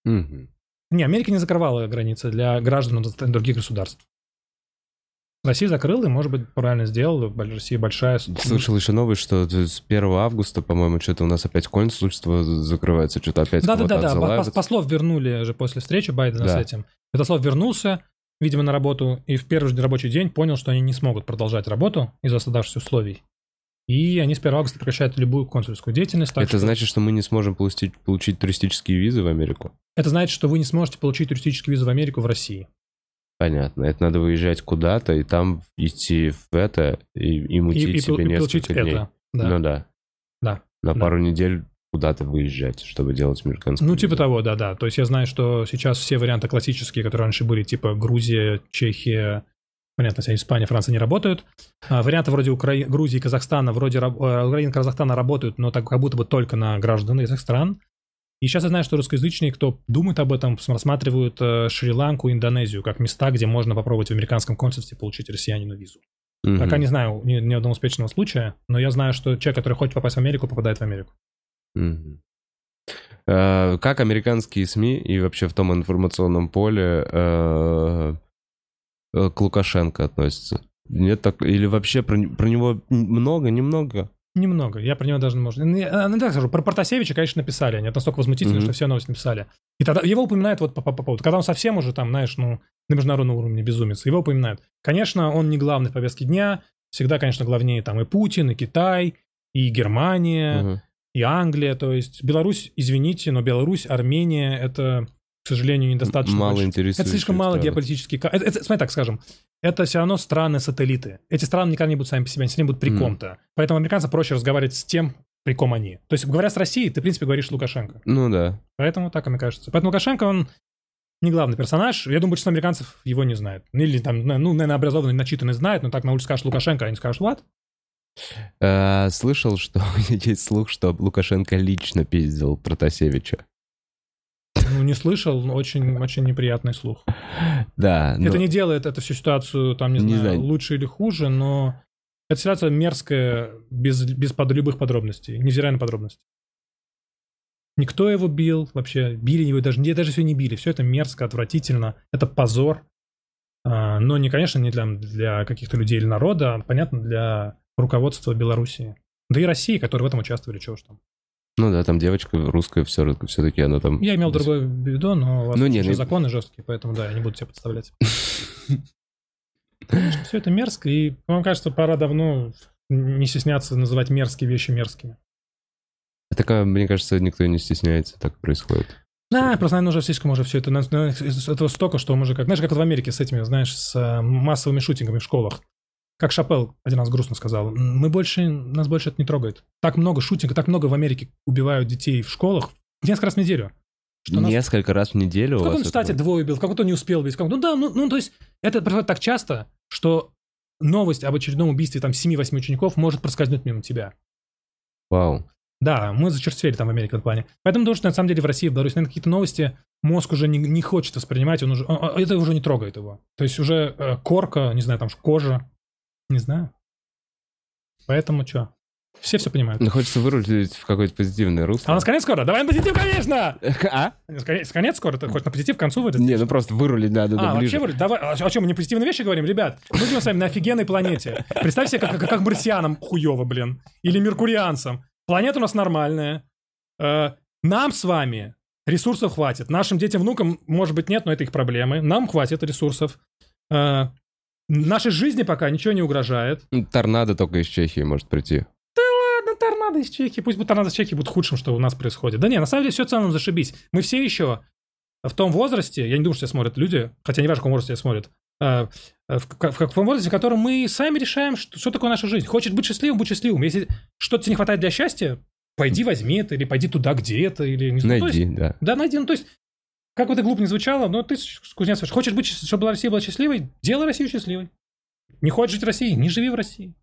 Мгм. Не, Америка не закрывала границы для граждан других государств. Россия закрыла и, может быть, правильно сделала. Россия большая. Слышал еще новость, что с 1 августа, по-моему, что-то у нас опять консульство закрывается, что-то опять Да, да, Послов вернули же после встречи Байдена Да. с этим. Святослав вернулся, видимо, на работу, и в первый же рабочий день понял, что они не смогут продолжать работу из-за создавшихся условий. И они с 1 августа прекращают любую консульскую деятельность. Это что- значит, что мы не сможем получить, получить туристические визы в Америку? это значит, что вы не сможете получить туристическую визу в Америку в России. Понятно. Это надо выезжать куда-то и там идти в это и, и И, мутить и пол- себе и несколько дней. это. Да. Ну да. Да. На Да. пару недель куда-то выезжать, чтобы делать американскую Ну, визу. типа того, да-да. То есть я знаю, что сейчас все варианты классические, которые раньше были, типа Грузия, Чехия, понятно, если Испания, Франция не работают. А, варианты вроде Укра... Грузии, Казахстана, вроде э, Украины, Казахстана работают, но так как будто бы только на граждан этих стран. И сейчас я знаю, что русскоязычные, кто думает об этом, рассматривают э, Шри-Ланку, Индонезию как места, где можно попробовать в американском консульстве получить россиянину визу. Мгм. Пока не знаю ни, ни одного успешного случая, но я знаю, что человек, который хочет попасть в Америку, попадает в Америку. Э, Как американские СМИ и вообще в том информационном поле э, к Лукашенко относятся? Нет так или вообще про, про него много, немного? Немного. Я про него даже. Не, а, Ну, так скажу, про Протасевича, конечно, написали. Они это настолько возмутительно, Мгм. что все новости написали. И тогда его упоминают вот по, по- по поводу... Когда он совсем уже там, знаешь, ну, на международном уровне безумец, его упоминают. Конечно, он не главный в повестке дня. Всегда, конечно, главнее там и Путин, и Китай, и Германия, Мгм. и Англия. То есть Беларусь, извините, но Беларусь, Армения — это, к сожалению, недостаточно Мало большой- интересующих это слишком мало стран. геополитических... ка- Это, это, смотри, так скажем. Это все равно страны-сателлиты. Эти страны никогда не будут сами по себе, они всегда будут при Мгм. ком-то. Поэтому американцам проще разговаривать с тем, при ком они. То есть, говоря с Россией, ты, в принципе, говоришь Лукашенко. Ну да. Поэтому так, мне кажется. Поэтому Лукашенко, он не главный персонаж. Я думаю, большинство американцев его не знает. Или там, ну, наверное, образованные, начитанные знают, но так на улице скажешь Лукашенко, они скажут, what? Э, Слышал, что <laughs> есть слух, что Лукашенко лично пиздил Протасевича. Ну, не слышал, но очень, очень неприятный слух. Да. но- Это не делает эту всю ситуацию, там, не, Не знаю, знаю. лучше или хуже, но эта ситуация мерзкая, без, без под- любых подробностей, невзирая на подробности. Никто его бил, вообще били его даже, не- даже все не били. Все это мерзко, отвратительно, это позор. А, но не, конечно, не для, для каких-то людей или народа, а, понятно, для руководства Белоруссии. Да и России, которые в этом участвовали, чего уж там. Ну да, там девочка русская все, все-таки она там... Я имел другое в виду, но у вас Ну, очень не, законы жесткие, поэтому да, я не буду тебя подставлять. <laughs> Конечно, все это мерзко, и, вам кажется, пора давно не стесняться называть мерзкие вещи мерзкими. Так, а, мне кажется, никто не стесняется, так происходит. Да, просто, наверное, уже слишком уже все это, этого столько, что мы уже как, знаешь, как в Америке с этими, знаешь, с э, массовыми шутингами в школах. Как Шапел один раз грустно сказал, мы больше, нас больше это не трогает. Так много шутинга, так много в Америке убивают детей в школах несколько раз в неделю. Что нас Несколько раз в неделю В каком-то это штате будет? двое убил, в каком-то не успел убить. Ну да, ну, ну то есть это происходит так часто, что новость об очередном убийстве там 7-8 учеников может проскользнуть мимо тебя. Вау. Да, мы зачерствели там в Америке в этом плане. Поэтому потому что на самом деле в России, в Беларуси, наверное, какие-то новости мозг уже не, не хочет воспринимать, он уже, он- это уже не трогает его. То есть уже э, корка, не знаю, там кожа, не знаю. Поэтому что? Все все понимают. Ну, хочется вырулить в какое-то позитивное А у русло. нас конец скоро? Давай на позитив, конечно! А? Конец, конец скоро? Ты хочешь на позитив к концу выйдет? Не, ну просто вырулить надо, да, А, вообще, ближе. вроде, давай, а о чем, мы не позитивные вещи говорим? Ребят, мы живем с вами на офигенной планете. Представь себе, как, как, как марсианам хуево, блин. Или меркурианцам. Планета у нас нормальная. Э, нам с вами ресурсов хватит. Нашим детям, внукам, может быть, нет, но это их проблемы. Нам хватит ресурсов. Э, нашей жизни пока ничего не угрожает. Торнадо только из Чехии может прийти. Ладно, торнадо из Чехии. Пусть бы торнадо из Чехии будет худшим, что у нас происходит. Да не, на самом деле все в целом зашибись. Мы все еще в том возрасте, я не думаю, что тебя смотрят люди, хотя не важно, в каком возрасте тебя смотрят, э, в, в, в том возрасте, в котором мы сами решаем, что, что такое наша жизнь. Хочешь быть счастливым, будь счастливым. Если что-то тебе не хватает для счастья, пойди возьми это, или пойди туда, где это, или не знаю. То есть- Найди, да. да, найди. Ну, то есть, как бы это глупо не звучало, но ты, Кузнецов, хочешь быть, чтобы Россия была счастливой, делай Россию счастливой. Не хочешь жить в России, не живи в России.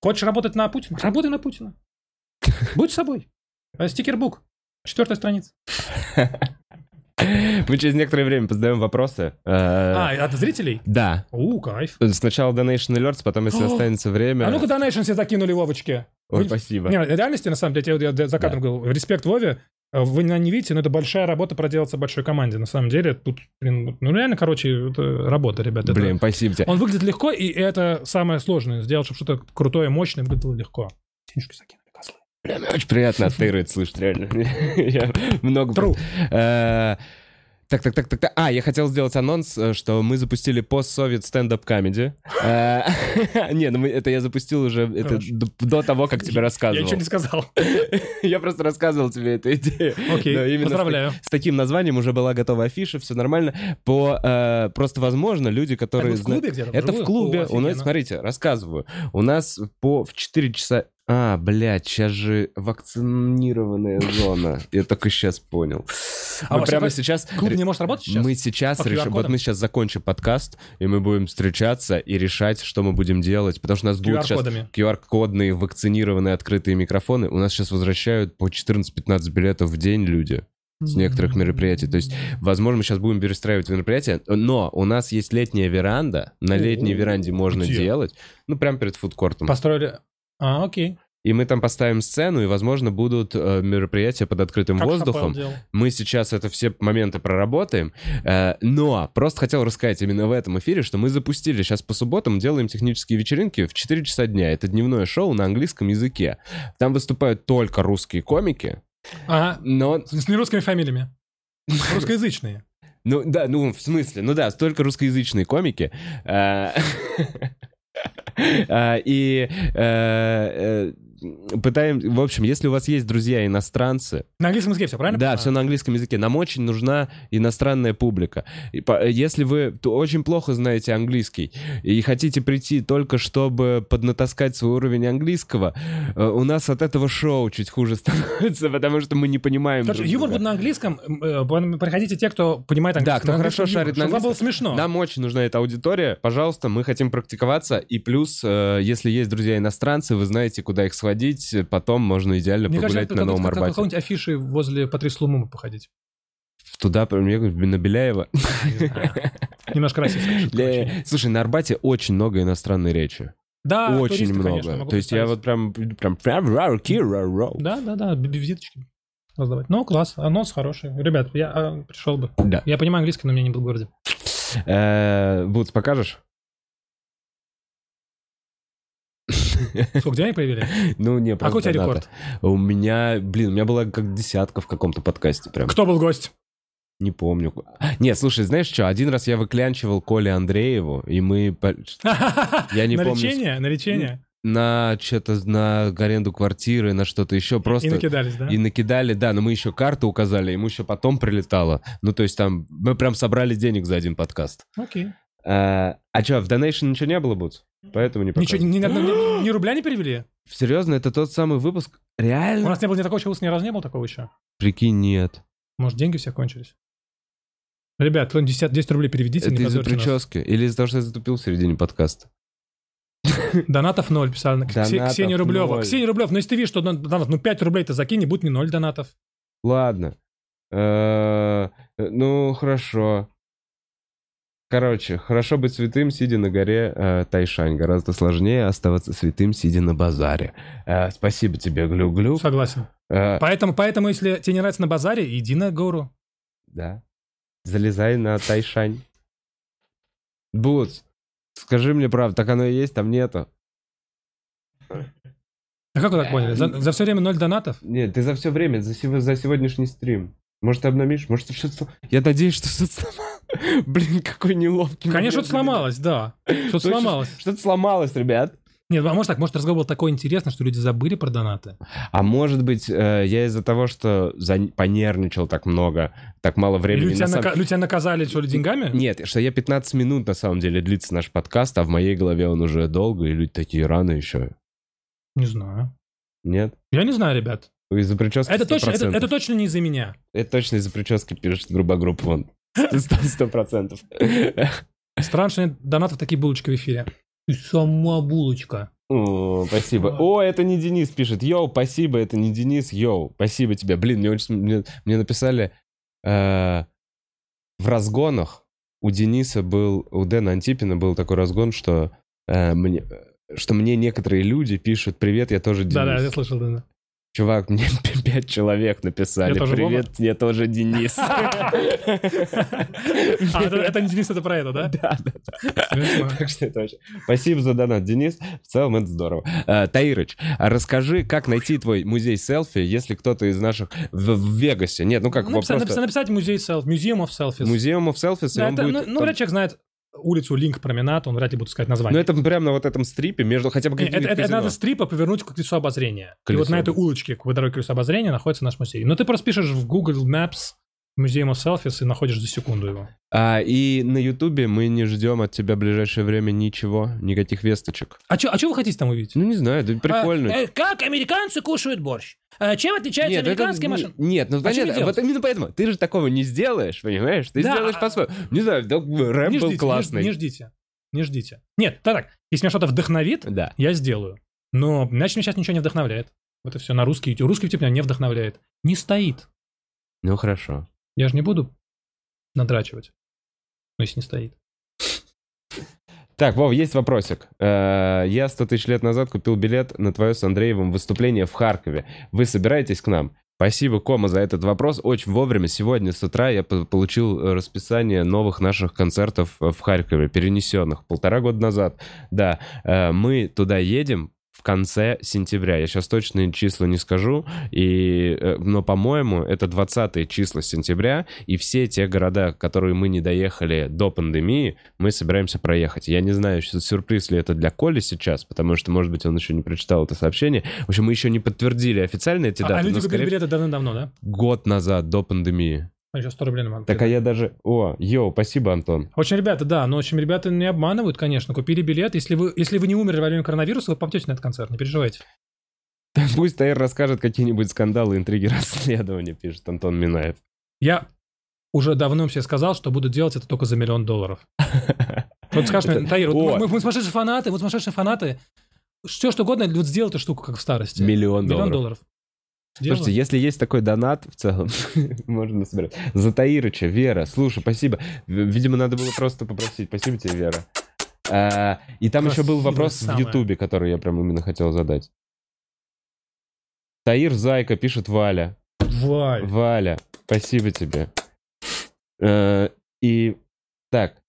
Хочешь работать на Путина, работай на Путина. Будь собой. Э, Стикербук. Четвертая страница. <laughs> Мы через некоторое время позадаем вопросы. Э, А, от зрителей? Да. У, кайф. Сначала Donation Alerts, потом, если <gasps> останется время... А ну-ка донейшн себе закинули Вовочки. Ой, спасибо. Не, в реальности, на самом деле, я, я за кадром говорил, респект Вове, вы не видите, но это большая работа проделаться большой команде. На самом деле, тут, блин, ну реально, короче, это работа, ребят. Это- Блин, спасибо тебе. Он выглядит легко, и это самое сложное. Сделать, чтобы что-то крутое, мощное выглядело легко. Денежки закинули, козлы. Бля, мне очень приятно <laughs> отыгрывать, слышать, реально. <laughs> Я много... True. Так, так, так, так, так. А, я хотел сделать анонс, э, что мы запустили пост-совет стендап комеди. <laughs> Э, <laughs> Не, ну это я запустил уже до того, как тебе Я рассказывал. ничего не сказал. <laughs> Я просто рассказывал тебе эту идею. Окей, поздравляю. С таким названием уже была готова афиша, все нормально. По э, просто возможно люди, которые Это в клубе где-то? Это в клубе. У нас, смотрите, рассказываю. У нас по в 4 часа. А, блядь, сейчас же вакцинированная зона. Я только сейчас понял. А Мы прямо сейчас. Клуб не может работать сейчас? Мы сейчас решим. Вот мы сейчас закончим подкаст, и мы будем встречаться и решать, что мы будем делать. Потому что у нас будут сейчас. QR-кодные вакцинированные открытые микрофоны. У нас сейчас возвращают по 14-15 билетов в день люди с некоторых мероприятий. То есть, возможно, мы сейчас будем перестраивать мероприятие, но у нас есть летняя веранда. На летней веранде можно где? делать. Ну, прямо перед фудкортом. Построили... А, окей. И мы там поставим сцену, и, возможно, будут э, мероприятия под открытым Как воздухом. Мы сейчас это все моменты проработаем. Э, но просто хотел рассказать именно в этом эфире, что мы запустили сейчас по субботам, делаем технические вечеринки в 4 часа дня. Это дневное шоу на английском языке. Там выступают только русские комики, Ага. но... С нерусскими фамилиями. <laughs> Русскоязычные. Ну да, ну в смысле, ну да, только русскоязычные комики. <laughs> <laughs> Э, э, И э, э, пытаем, в общем, если у вас есть друзья иностранцы, На английском языке все, правильно? Да, все на английском языке. Нам очень нужна иностранная публика. Если вы очень плохо знаете английский и хотите прийти только чтобы поднатаскать свой уровень английского, э, у нас от этого шоу чуть хуже <laughs> становится, потому что мы не понимаем друг юмор будет на английском. э, Приходите те, кто понимает Да, английский. кто На хорошо английском шарит на чтобы вам было английском. смешно. Нам очень нужна эта аудитория. Пожалуйста, мы хотим практиковаться. И плюс, э, если есть друзья иностранцы, вы знаете, куда их сводить. Потом можно идеально Мне кажется, погулять как, на Новом Арбате. какой-нибудь афиши возле Патрис Лумума походить. Туда, например, на Беляева. <laughs> Немножко российское. Для- Слушай, на Арбате очень много иностранной речи. Да, очень туристы, много. конечно, То есть я вот прям... прям... Кира Роу. Да, да, да, б- визиточки раздавать. Ну, класс, анонс хороший. Ребят, я а, пришел бы. Да. Я понимаю английский, но меня не был в городе. Э, Бутс, покажешь? Сколько денег появили? <laughs> Ну, не, А какой у тебя просто рекорд? У меня, блин, у меня была как десятка в каком-то подкасте прям. Кто был гость? Не помню. Не, слушай, знаешь что, один раз я выклянчивал Коле Андрееву, и мы <laughs> Я не на помню, лечение? На лечение? на что-то, на аренду квартиры, на что-то еще просто... И накидались, да? И накидали, да, но мы еще карту указали, ему еще потом прилетало. Ну, то есть там мы прям собрали денег за один подкаст. Окей. А, а что, в Donation ничего не было, Бутс? Поэтому не Ничего, показываю. ни, ни ни- <gasps> ни рубля не перевели? Серьезно, это тот самый выпуск? У Реально? нас не было ни такого, чего ни разу не было такого еще. Прикинь, нет. Может, деньги все кончились? Ребят, кто 10, 10 рублей переведите, это не из-за позорьте нас. прически? Или из-за того, что я затупил в середине подкаста? <laughs> Донатов ноль, писал на Ксе- Донатов Ксения Рублева. ноль. Ксения Рублев, ну если ты видишь, что дон- донат, ну 5 рублей ты закинь, и будет не ноль донатов. Ладно. Э, Ну, хорошо. Короче, хорошо быть святым, сидя на горе э, Тайшань. Гораздо сложнее оставаться святым, сидя на базаре. Э, спасибо тебе, Глю-Глю. Согласен. Э, Поэтому, поэтому, если тебе не нравится на базаре, иди на гору. да. Залезай на Тайшань. Бутс, скажи мне правду, так оно и есть, там нету. А как вы так поняли? За, за все время ноль донатов? Нет, ты за все время, за, сего- за сегодняшний стрим. Может, ты обновишь? Может, ты что-то... Я надеюсь, что что-то сломалось. <laughs> Блин, какой неловкий. Конечно, что-то сломалось, да. Что-то сломалось. Что-то сломалось, ребят. Нет, а может так, может разговор был такой интересный, что люди забыли про донаты? А может быть, э, я из-за того, что за- понервничал так много, так мало времени... люди тебя, на нака- люди тебя наказали, что ли, деньгами? Нет, что я 15 минут на самом деле длится наш подкаст, а в моей голове он уже долго, и люди такие рано еще. Не знаю. Нет? Я не знаю, ребят. Из-за прически Это точно, это, 100%. это точно не из-за меня. Это точно из-за прически пишет группа вон. <laughs> Сто процентов. Странно, что нет донатов такие булочки в эфире. Ты сама булочка. О, спасибо. О, это не Денис пишет. Йоу, спасибо, это не Денис. Йоу, спасибо тебе. Блин, мне очень... Мне, мне написали э, в разгонах у Дениса был... У Дэна Антипина был такой разгон, что э, мне... Что мне некоторые люди пишут «Привет, я тоже Денис». Да-да, я слышал, да. Чувак, мне <laughs> пять человек написали тоже «Привет, я тоже Денис». <laughs> <laughs> А, это, это не Денис, это про это, да? Да, да, это. Спасибо за донат, Денис. В целом это здорово. Э, Таирыч, а расскажи, как найти твой музей селфи, если кто-то из наших в, Вегасе. Нет, ну как Ну, Написать, музей селфи, Museum of Selfies. Музеумов селфис, и Да, он это- будет... ну, ну, вряд человек знает улицу Линк Променад, он вряд ли будет сказать Ну название. это прямо на вот этом стрипе, между хотя бы Не, какими-то это, это надо с трипа повернуть к колесу обозрения. И Колесо. вот на этой улочке, по дороге к колесу обозрения, находится наш музей. Но ты просто пишешь в Google Maps Museum of Selfies и находишь за секунду его. А, и на Ютубе мы не ждем от тебя в ближайшее время ничего, никаких весточек. А что а чё вы хотите там увидеть? Ну не знаю, это прикольно. А, э, как американцы кушают борщ? А, чем отличаются Нет, это- американские не- машины? Нет, ну А понятно, вот именно поэтому. Ты же такого не сделаешь, понимаешь? Ты Да, сделаешь а- по-своему. Не знаю, да, рэп не был ждите, классный. Не, не ждите. Не ждите. Нет, да так, если меня что-то вдохновит, Да. я сделаю. Но иначе меня сейчас ничего не вдохновляет. Вот и все, на русский YouTube. Русский YouTube меня не вдохновляет. Не стоит. Ну хорошо. Я же не буду надрачивать. Ну, если не стоит. Так, Вов, есть вопросик. Э, Я 100 тысяч лет назад купил билет на твое с Андреевым выступление в Харькове. Вы собираетесь к нам? Спасибо, Кома, за этот вопрос. Очень вовремя. Сегодня с утра я по- получил э, расписание новых наших концертов э, в Харькове, перенесенных полтора года назад. Да, мы туда едем в конце сентября. Я сейчас точные числа не скажу, и, э, но, по-моему, это 20 числа сентября, и все те города, которые мы не доехали до пандемии, мы собираемся проехать. Я не знаю, сюрприз ли это для Коли сейчас, потому что, может быть, он еще не прочитал это сообщение. В общем, мы еще не подтвердили официально эти А, даты, а люди но, купили скорее билеты давным-давно, да? год назад, до пандемии. А еще 100 рублей на банк. Так, а я даже... О, йоу, спасибо, Антон. Очень, ребята, да, но очень ребята не обманывают, конечно. Купили билет. Если вы, если вы не умерли во время коронавируса, вы попадете на этот концерт, не переживайте. Пусть Таир расскажет какие-нибудь скандалы, интриги, <laughs> расследования, пишет Антон Минаев. Я уже давно все сказал, что буду делать это только за миллион долларов. Вот скажешь мне, Таир, мы, сумасшедшие фанаты, вот сумасшедшие фанаты. Все что угодно, вот сделай эту штуку, как в старости. Миллион Миллион долларов. Сделай. Слушайте, если есть такой донат в целом, <laughs> можно собирать. За Таирыча, Вера, слушай, спасибо. В- Видимо, надо было просто попросить. Спасибо тебе, Вера. А, и там еще был вопрос в самое. Ютубе, который я прям именно хотел задать. Таир Зайка пишет Валя. Валь. Валя, спасибо тебе. Э, И так,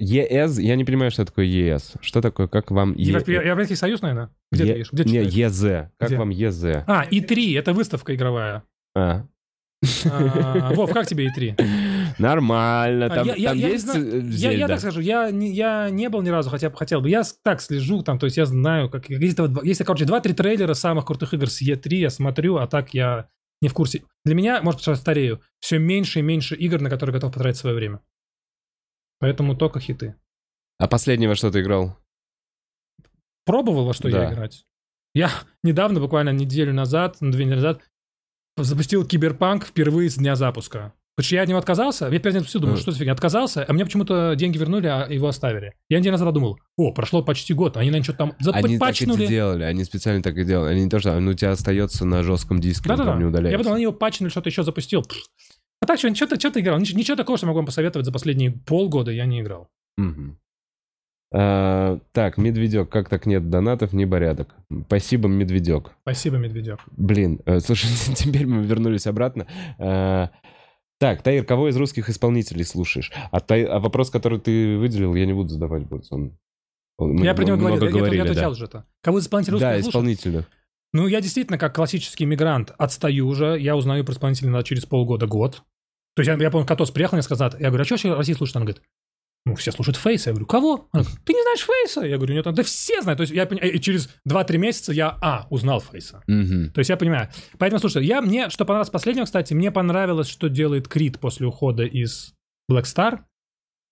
ЕС, я не понимаю, что такое ЕС. Что такое, как вам Е- Европе- Европейский союз, наверное? Где Е- ты видишь? Где Не? ЕЗ. Как Где? вам ЕЗ? А, И3, это выставка игровая. А, А, Вов, как тебе И3? <laughs> Нормально, А, там, я- я- там я есть э, Я, я Зельда? так скажу, я не, я не был ни разу, хотя бы хотел бы. Я так слежу, там, то есть я знаю, как есть, есть короче, два-три трейлера самых крутых игр с E3, я смотрю, а так я не в курсе. Для меня, может, я старею, все меньше и меньше игр, на которые готов потратить свое время. Поэтому только хиты. А последнего что ты играл? Пробовал во что Да. я играть? Я недавно, буквально неделю назад, ну, две недели назад, запустил Киберпанк впервые с дня запуска. Потому что я от него отказался, я перед этим все думал, Мгм. что за фигня, отказался, а мне почему-то деньги вернули, а его оставили. Я неделю назад подумал, о, прошло почти год, они, наверное, что-то там Они так и запачнули. делали, они специально так и делали. Они не то, что ну, у тебя остается на жестком диске, он Да-да-да. там не Я удаляется. подумал, они его пачнули, что-то еще запустил. Пф. А так, что-то, что-то играл. Ничего, ничего такого, что могу вам посоветовать за последние полгода, я не играл. Мгм. А, так, Медведек, как так нет донатов, не порядок. Спасибо, Медведек. Спасибо, Медведев. Блин, э, слушай, <laughs> теперь мы вернулись обратно. А, так, Таир, кого из русских исполнителей слушаешь? А, Тай- а вопрос, который ты выделил, я не буду задавать, будет он. мы я про него говорил, я- я, говорили, я да. отвечал же это. Кого из исполнителей русского Да, я исполнительных. Ну, я действительно, как классический мигрант, отстаю уже. Я узнаю про исполнителя через полгода-год. То есть я, я помню, Катос приехал мне сказать, я говорю, а что Россия слушает? Он говорит, ну, все слушают Фейса. Я говорю, кого? Он говорит, ты не знаешь Фейса? Я говорю, нет, да все знают. То есть я понимаю, и через 2-3 месяца я, а, узнал Фейса. Мгм. То есть я понимаю. Поэтому, слушай, я мне, что понравилось последнего, кстати, мне понравилось, что делает Крид после ухода из Black Star.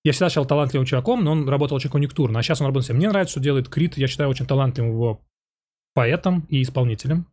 Я всегда считал талантливым чуваком, но он работал очень конъюнктурно, а сейчас он работает всем. Мне нравится, что делает Крид, я считаю очень талантливым его поэтом и исполнителем.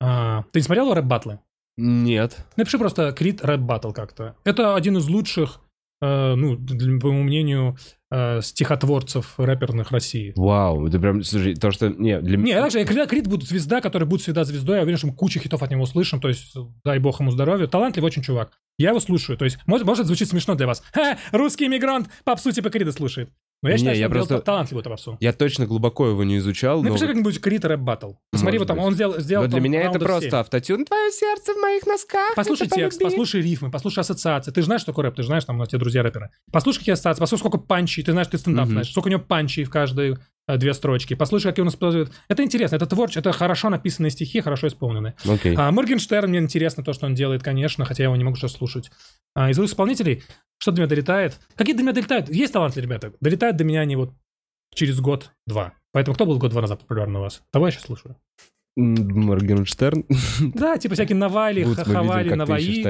А, ты не смотрел рэп-баттлы? Нет. Напиши просто Крид рэп-баттл как-то. Это один из лучших, э, ну, для- по моему мнению, э, стихотворцев рэперных России. Вау, это прям, слушай, то, что... Не, для Не, также Крид, Крид будет звезда, которая будет всегда звездой. Я уверен, что мы кучу хитов от него услышим. То есть, дай бог ему здоровья. Талантливый очень чувак. Я его слушаю. То есть, может, может звучит смешно для вас. Ха, русский иммигрант попсу типа Крида слушает. Но я Не, считаю, что я он просто- талантливую попсу. Я точно глубоко его не изучал, но... Напиши как-нибудь Крид рэп баттл. Посмотри, вот там, он сделал, сделал Но для меня это просто семь. автотюн. Твое сердце в моих носках. Послушай текст, полюби. послушай рифмы, послушай ассоциации. Ты же знаешь, что такое рэп, ты же знаешь, там у нас те друзья рэперы. Послушай какие ассоциации, послушай, сколько панчей, ты знаешь, ты стендап Мгм. знаешь, сколько у него панчей в каждой две строчки. Послушай, какие он использует. Это интересно, это творчество, это хорошо написанные стихи, хорошо исполненные. Окей. А Моргенштерн, мне интересно то, что он делает, конечно, хотя я его не могу сейчас слушать. А из русских исполнителей, что до меня долетает? Какие до меня долетают? Есть талантливые ребята. Долетают до меня они вот через год-два. Поэтому кто был год-два назад популярен у вас? Того я сейчас слушаю. Моргенштерн. <laughs> Да, типа всякие Навали, Бутс, Хавали, видим, Наваи.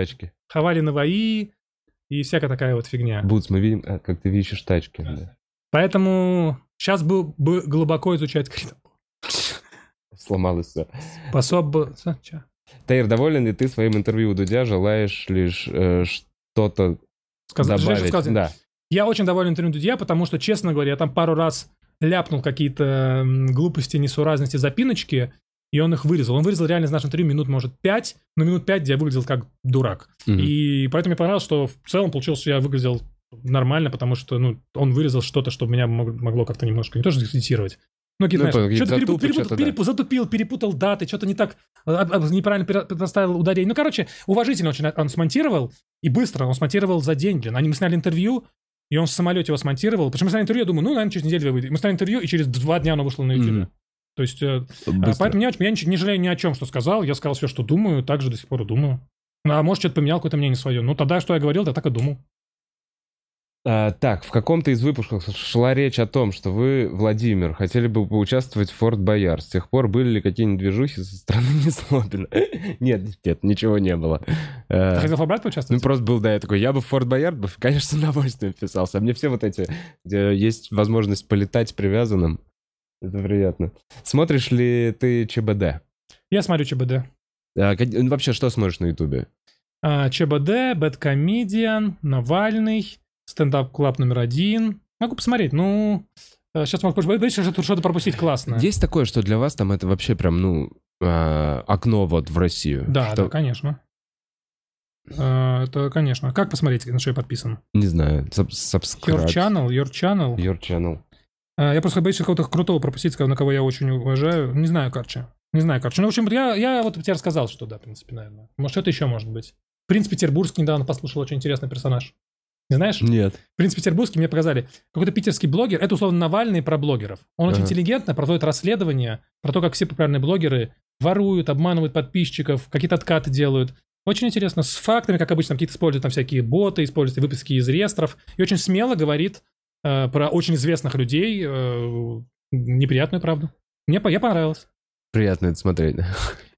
Хавали, Наваи и всякая такая вот фигня. Бутс, мы видим, а, как ты ищешь тачки. да. Поэтому сейчас бы, бы глубоко изучать Крида. Сломалось все. Способ бы... Таир, доволен ли ты своим интервью у Дудя? Желаешь лишь э, что-то Сказать, добавить? Сказал, Да. Я очень доволен интервью Дудя, потому что, честно говоря, я там пару раз ляпнул какие-то глупости, несуразности, запиночки, и он их вырезал. Он вырезал реально из нашего интервью минут, может, пять, но минут пять, где я выглядел как дурак. Мгм. И поэтому мне понравилось, что в целом получилось, что я выглядел нормально, потому что, ну, он вырезал что-то, что меня мог- могло как-то немножко, не то что дискредитировать, Ну, знаешь, какие-то что-то перепу- перепутал, что-то, да. затупил, перепутал даты, что-то не так, а, а, неправильно пере- поставил ударение. Ну, короче, уважительно очень он смонтировал, и быстро он смонтировал за день, блин. Они, мы сняли интервью, и он в самолете его смонтировал. Причем мы сняли интервью, я думаю, ну, наверное, через неделю выйдет. Мы сняли интервью, и через два дня оно вышло на YouTube. Мгм. То есть, э, а, Быстро. поэтому я, я не жалею ни о чем, что сказал. Я сказал все, что думаю, так же до сих пор думаю. Ну, а может, что-то поменял, какое-то мнение свое. Ну, тогда, что я говорил, я так и думал. А, так, в каком-то из выпусков шла речь о том, что вы, Владимир, хотели бы поучаствовать в Форт Боярд. С тех пор были ли какие-нибудь движухи со стороны <laughs> Незлобина? Нет, нет, ничего не было. Э, Ты хотел в Ну, поучаствовать? просто был, да, я такой, я бы в Форт Боярд, бы, конечно, с удовольствием вписался. А мне все вот эти, где есть возможность полетать привязанным, это приятно. Смотришь ли ты ЧБД? Я смотрю ЧБД. А, ну, вообще, что смотришь на Ютубе? А, ЧБД, BadComedian, Навальный, Стендап Клаб номер один. Могу посмотреть, ну... Сейчас могу боюсь, что что-то пропустить классное. Есть такое, что для вас там это вообще прям, ну, а, окно вот в Россию? Да, Что- да, конечно. А, Это, конечно. Как посмотреть, на что я подписан? Не знаю, sub- Your subscribe. Channel, Your Channel. Your channel. Я просто боюсь какого-то крутого пропустить, на кого я очень уважаю. Не знаю, короче. Не знаю, короче. Ну, в общем, я, я вот тебе рассказал, что да, в принципе, наверное. Может, что-то еще может быть. Принц Петербургский недавно послушал очень интересный персонаж. Не знаешь? Нет. Принц Петербургский мне показали. Какой-то питерский блогер, это условно Навальный про блогеров. Он очень Ага. интеллигентно проводит расследование про то, как все популярные блогеры воруют, обманывают подписчиков, какие-то откаты делают. Очень интересно, с фактами, как обычно, какие-то используют там всякие боты, используют выписки из реестров. И очень смело говорит э, про очень известных людей э, неприятную правду. Мне я понравилось. Приятно это смотреть.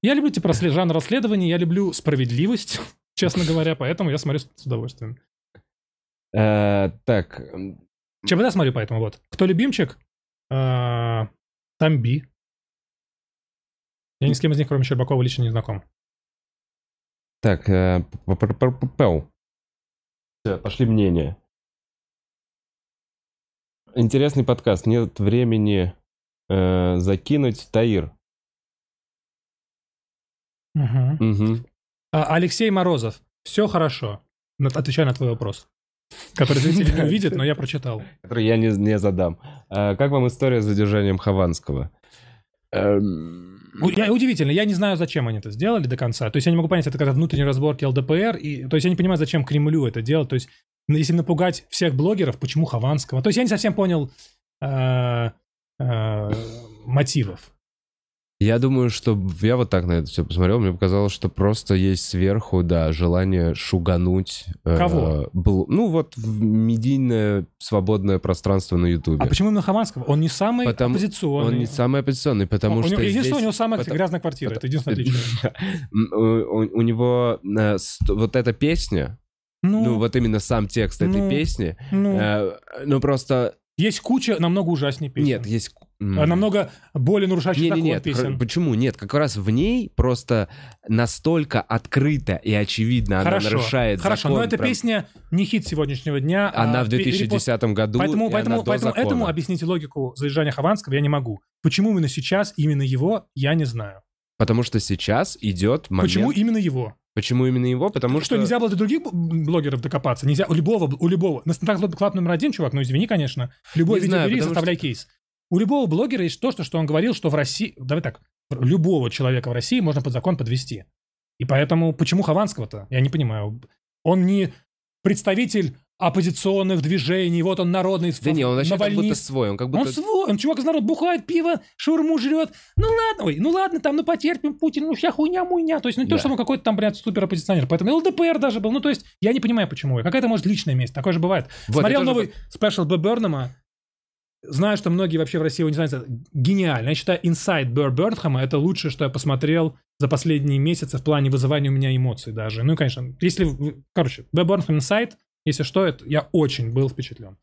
Я люблю типа жанр расследований, я люблю справедливость, <laughs> честно говоря, поэтому я смотрю с удовольствием. Э, Так, м, ЧБД смотрю, поэтому вот. Кто любимчик? А, Тамби. Я ни с кем из них, кроме Щербакова, лично не знаком. так, э, п- п- п- п- пэу. Всё, пошли мнения. Интересный подкаст. Нет времени э, закинуть Таир. Мгм. А, Алексей Морозов. Все хорошо. Отвечаю на твой вопрос. Который зрители не увидят, но я прочитал. Который я не, не задам. А, как вам история с задержанием Хованского? Эм, я, удивительно, я не знаю, зачем они это сделали до конца. То есть я не могу понять, это как внутренние разборки ЛДПР. И, то есть я не понимаю, зачем Кремлю это делать. То есть если напугать всех блогеров, почему Хованского? То есть я не совсем понял э, э, мотивов. Я думаю, что я вот так на это все посмотрел, мне показалось, что просто есть сверху, да, желание шугануть. Э, Кого? Э, был, ну вот медийное свободное пространство на Ютубе. А почему именно Хованского? Он не самый потому, оппозиционный. Он не самый оппозиционный, потому он, что у него, здесь... у него самая потому, грязная квартира, это единственное отличие. <laughs> у, у него э, вот эта песня, ну, ну вот именно сам текст ну, этой песни, ну, э, ну просто есть куча намного ужаснее песен. Нет, есть... А намного более нарушающих закон нет, песен. Почему? Нет, как раз в ней просто настолько открыто и очевидно хорошо, она нарушает Хорошо, закон, но эта прям... песня не хит сегодняшнего дня. А она а в 2010 репост... году, Поэтому, поэтому, поэтому этому объяснить логику заезжания Хованского я не могу. Почему именно сейчас, именно его, я не знаю. Потому что сейчас идет момент... Почему именно его? Почему именно его? Потому что... Что, нельзя было до других блогеров докопаться? Нельзя у любого, у любого. На Стендап Клаб номер один, чувак, ну извини, конечно. Любой не видео знаю, бери, составляй что... кейс. У любого блогера есть то, что, что он говорил, что в России... Давай так, любого человека в России можно под закон подвести. И поэтому почему Хованского-то? Я не понимаю. Он не представитель оппозиционных движений, вот он народный. Да не, он вообще как будто свой, он как будто... Он свой, он чувак из народа бухает пиво, шаурму жрет. Ну ладно, ой, ну ладно, там, ну потерпим, Путин, ну вся хуйня муйня. То есть не да. то, что он какой-то там, блядь, супер оппозиционер. Поэтому ЛДПР даже был. Ну то есть я не понимаю, почему. Какая-то, может, личная месть, такое же бывает. Вот, Смотрел новый special Бо Бёрнема, Знаю, что многие вообще в России его не знают. Гениально. Я считаю, Inside Бо Бёрнема — это лучшее, что я посмотрел за последние месяцы в плане вызывания у меня эмоций даже. Ну, конечно, если... Короче, Бо Бёрнем Inside — если что, это я очень был впечатлен.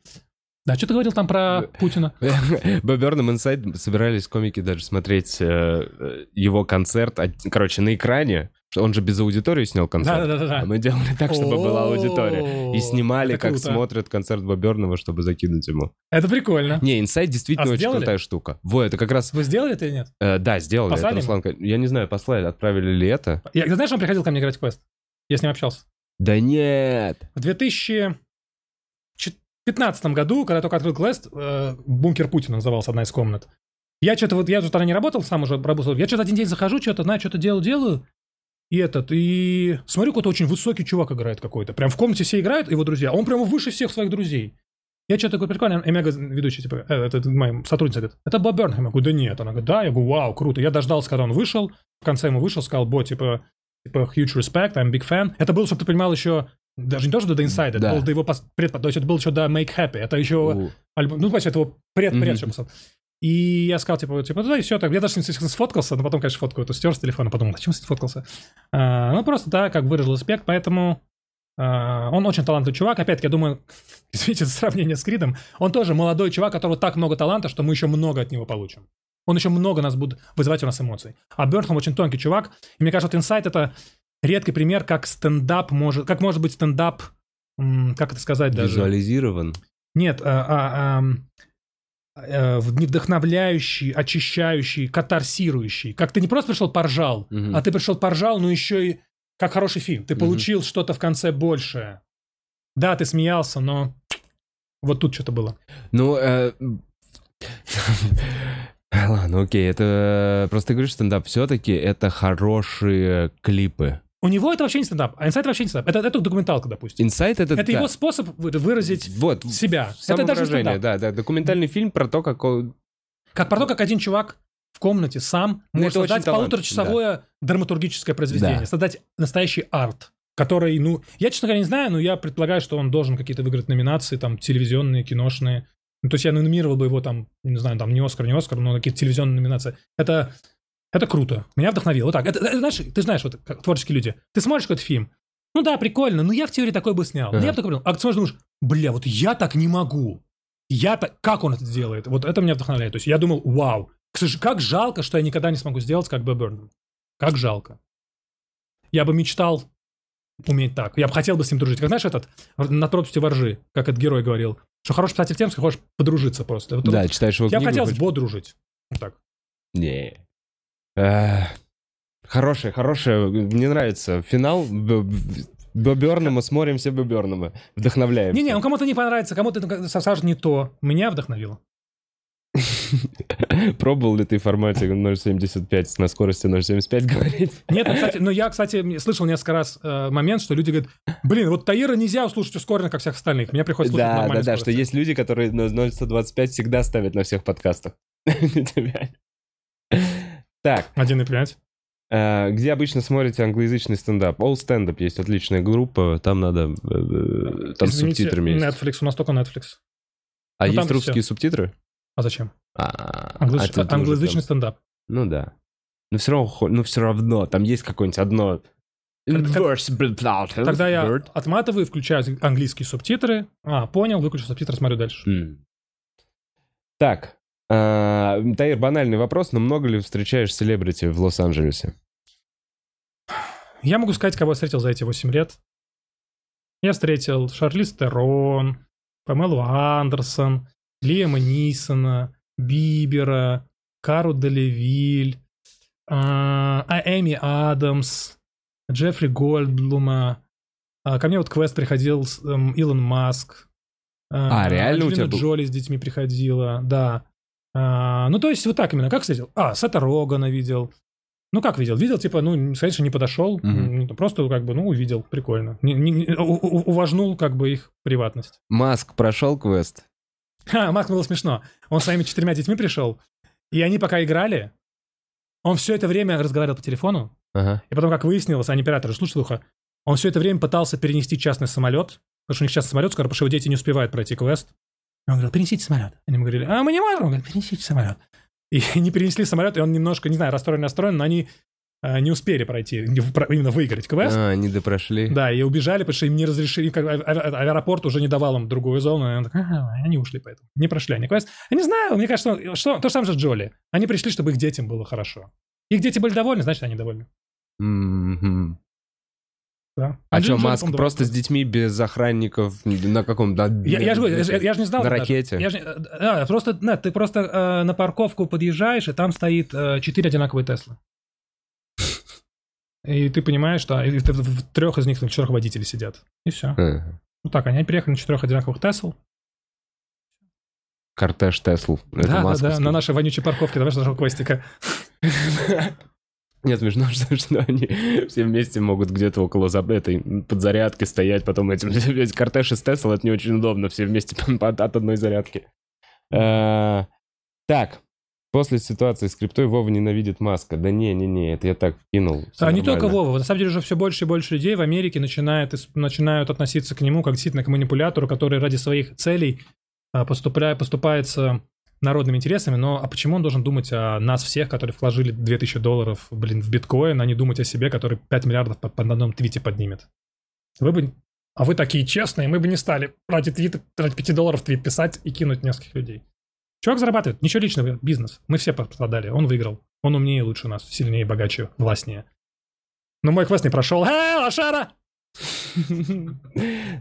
Да, что ты говорил там про Путина? <laughs> Бо Бёрнем Inside собирались комики даже смотреть э, его концерт, короче, на экране. Он же без аудитории снял концерт. Да, да, да. А мы делали так, чтобы была аудитория. И снимали, как смотрят концерт Бо Бёрнема, чтобы закинуть ему. Это прикольно. Не, Inside действительно а очень крутая штука. Во, это как раз... Вы сделали это или нет? Э, да, сделали. Послали? Я не знаю, послали, отправили ли это. Я, знаешь, он приходил ко мне играть в квест? Я с ним общался. Да нет. В 2015 году, когда только открыл квест, э, бункер Путина назывался одна из комнат. Я что-то вот, я тут тогда не работал, сам уже работал. Я что-то один день захожу, что-то, знаю, что-то делаю, делаю. И этот, и смотрю, какой-то очень высокий чувак играет какой-то. Прям в комнате все играют, его друзья. Он прямо выше всех своих друзей. Я что-то такой прикольный, и ведущий, типа, э, это, это моя сотрудница говорит, это Боб. Я говорю, да нет. Она говорит, да. Я говорю, вау, круто. Я дождался, когда он вышел. В конце ему вышел, сказал, Бо, типа, типа huge respect, I'm big fan. Это было, чтобы ты понимал, еще даже не то, что до Inside, да. это было до его пред, то есть это было еще до Make Happy, это еще альбом, ну, значит, это его пред-пред, mm-hmm. И я сказал, типа, типа, да, и все так. Я даже ним сфоткался, но потом, конечно, фотку эту стер с телефона, подумал, зачем ним сфоткался? А, ну, просто, да, как выразил респект, поэтому а, он очень талантливый чувак. Опять-таки, я думаю, <laughs> извините за сравнение с Кридом, он тоже молодой чувак, которого так много таланта, что мы еще много от него получим. Он еще много нас будет вызывать у нас эмоций. А Бёрнхэм очень тонкий чувак. И мне кажется, вот инсайт — это редкий пример, как стендап может... Как может быть стендап... Как это сказать даже? Визуализирован? Нет, а, а, а, а, вдохновляющий, очищающий, катарсирующий. Как ты не просто пришел поржал, угу. а ты пришел поржал, но еще и как хороший фильм. Ты угу. получил что-то в конце большее. Да, ты смеялся, но вот тут что-то было. Ну, э, <laughs> Ладно, окей, это просто говоришь стендап. Все-таки это хорошие клипы. У него это вообще не стендап, а инсайт вообще не стендап. Это, это документалка, допустим. Инсайт это... Это да. его способ выразить вот, себя. Это даже стендап. Да, да, документальный фильм про то, как... Как про то, как один чувак в комнате сам ну, может создать полуторачасовое да. драматургическое произведение, да. создать настоящий арт, который, ну, я, честно говоря, не знаю, но я предполагаю, что он должен какие-то выиграть номинации, там, телевизионные, киношные. Ну, то есть я номинировал бы его там, не знаю, там не Оскар, не Оскар, но какие-то телевизионные номинации. Это, это круто. Меня вдохновило. Вот так. Это, это, знаешь, ты знаешь, вот как творческие люди. Ты смотришь какой-то фильм. Ну да, прикольно, но я в теории такой бы снял. Uh-huh. Ну я бы такой понял. А ты смотришь, думаешь, бля, вот я так не могу. Я так, как он это делает? Вот это меня вдохновляет. То есть я думал, вау, как жалко, что я никогда не смогу сделать, как Берн. Как жалко. Я бы мечтал уметь так. Я бы хотел бы с ним дружить. Как знаешь, этот на тропости воржи, как этот герой говорил. Что хороший писатель тем, что хочешь подружиться просто. Вот, да, вот, читаешь его Я книгу, хотел хочешь... с Бо дружить. Вот так. Не. Хорошая, хорошая. Мне нравится финал. Боберному смотрим все Боберному. Вдохновляем. Не-не, он кому-то не понравится, кому-то ну, скажет не то. Меня вдохновило. <laughs> Пробовал ли ты в формате 0.75 на скорости 0.75 говорить? Нет, ну, кстати, <laughs> но я, кстати, слышал несколько раз э, момент, что люди говорят, блин, вот Таира нельзя услышать ускоренно, как всех остальных. Мне приходится слушать Да, да, да, что есть люди, которые 0.125 всегда ставят на всех подкастах. <laughs> Так, 1,5. э, где обычно смотрите англоязычный стендап? All Stand Up есть отличная группа, там надо... э, э, Там Извините, субтитрами есть. Netflix, у нас только Netflix. А ну, есть русские субтитры? А зачем? А, Англояз- а Англоязычный там- стендап. Ну да. Но все равно, ну все равно, там есть какое-нибудь одно... Тогда я Word. отматываю, включаю английские субтитры. А, понял, выключу субтитры, смотрю дальше. М. Так, а, Таир, банальный вопрос, но много ли встречаешь селебрити в Лос-Анджелесе? Я могу сказать, кого я встретил за эти 8 лет. Я встретил Шарлиз Терон, Памелу Андерсон, Лиама Нисона, Бибера, Кару Делевиль, а, а, Эми Адамс, Джеффри Гольдблума. А, Ко мне вот квест приходил с, эм, Илон Маск. А, реально у тебя Анджелина был? Джоли с детьми приходила, да. А, Ну, то есть вот так именно. Как встретил? А, Сета Рогана видел. Ну, как видел? Видел, типа, ну, конечно, не подошел, м, просто как бы, ну, увидел, прикольно. Не- не- не- уважнул как бы их приватность. Маск прошел квест? Ха, Мак было смешно. Он с своими четырьмя детьми пришел, и они пока играли, он все это время разговаривал по телефону, Ага. и потом, как выяснилось, они операторы, слушай, ухо, он все это время пытался перенести частный самолет, потому что у них частный самолет скоро, потому что его дети не успевают пройти квест. И он говорил, перенесите самолет. Они ему говорили, а мы не можем. Он говорит, перенесите самолет. И <laughs> не перенесли самолет, и он немножко, не знаю, расстроен, расстроен, но они не успели пройти, именно выиграть квест. А, они допрошли. Да, и убежали, потому что им не разрешили, как, а- а- аэропорт уже не давал им другую зону, и он «Ага, они ушли поэтому. Не прошли они квест. Я не знаю, мне кажется, что, то же самое же Джоли. Они пришли, чтобы их детям было хорошо. Их дети были довольны, значит, они довольны. Мгм. Да. А что, Анджелина Джоли, Маск просто с детьми без охранников на каком? на- Я, я же я, же- я же не знал. На ракете? Я же, э, да, просто, да, ты просто э, на парковку подъезжаешь, и там стоит э, одинаковые Теслы. И ты понимаешь, что ты в, трех из них там четырех водителей сидят. И все. Ага. Ну так, они приехали на четырех одинаковых Тесл. Кортеж Тесл. Это Да, да, да, масковский. на нашей вонючей парковке, давай нашего квестика. <laughs> Нет, смешно, <laughs> что, что они все вместе могут где-то около этой подзарядки стоять, потом этим <laughs> весь кортеж из Тесла, это не очень удобно, все вместе от, от одной зарядки. Э, Так, после ситуации с криптой Вова ненавидит Маска. Да не-не-не, это я так вкинул. всё А не нормально. только Вова, на самом деле уже все больше и больше людей в Америке начинает, ис- начинают относиться к нему как действительно к манипулятору, который ради своих целей а, поступля- поступается народными интересами, но а почему он должен думать о нас всех, которые вложили 2000 долларов, блин, в биткоин, а не думать о себе, который 5 миллиардов по, по одном твите поднимет? Вы бы... А вы такие честные, мы бы не стали ради твита, ради 5 долларов твит писать и кинуть нескольких людей. Чувак зарабатывает, ничего личного, бизнес. Мы все пострадали, он выиграл. Он умнее и лучше нас, сильнее, богаче, властнее. Но мой квест не прошел. Эй, лошара! <laughs>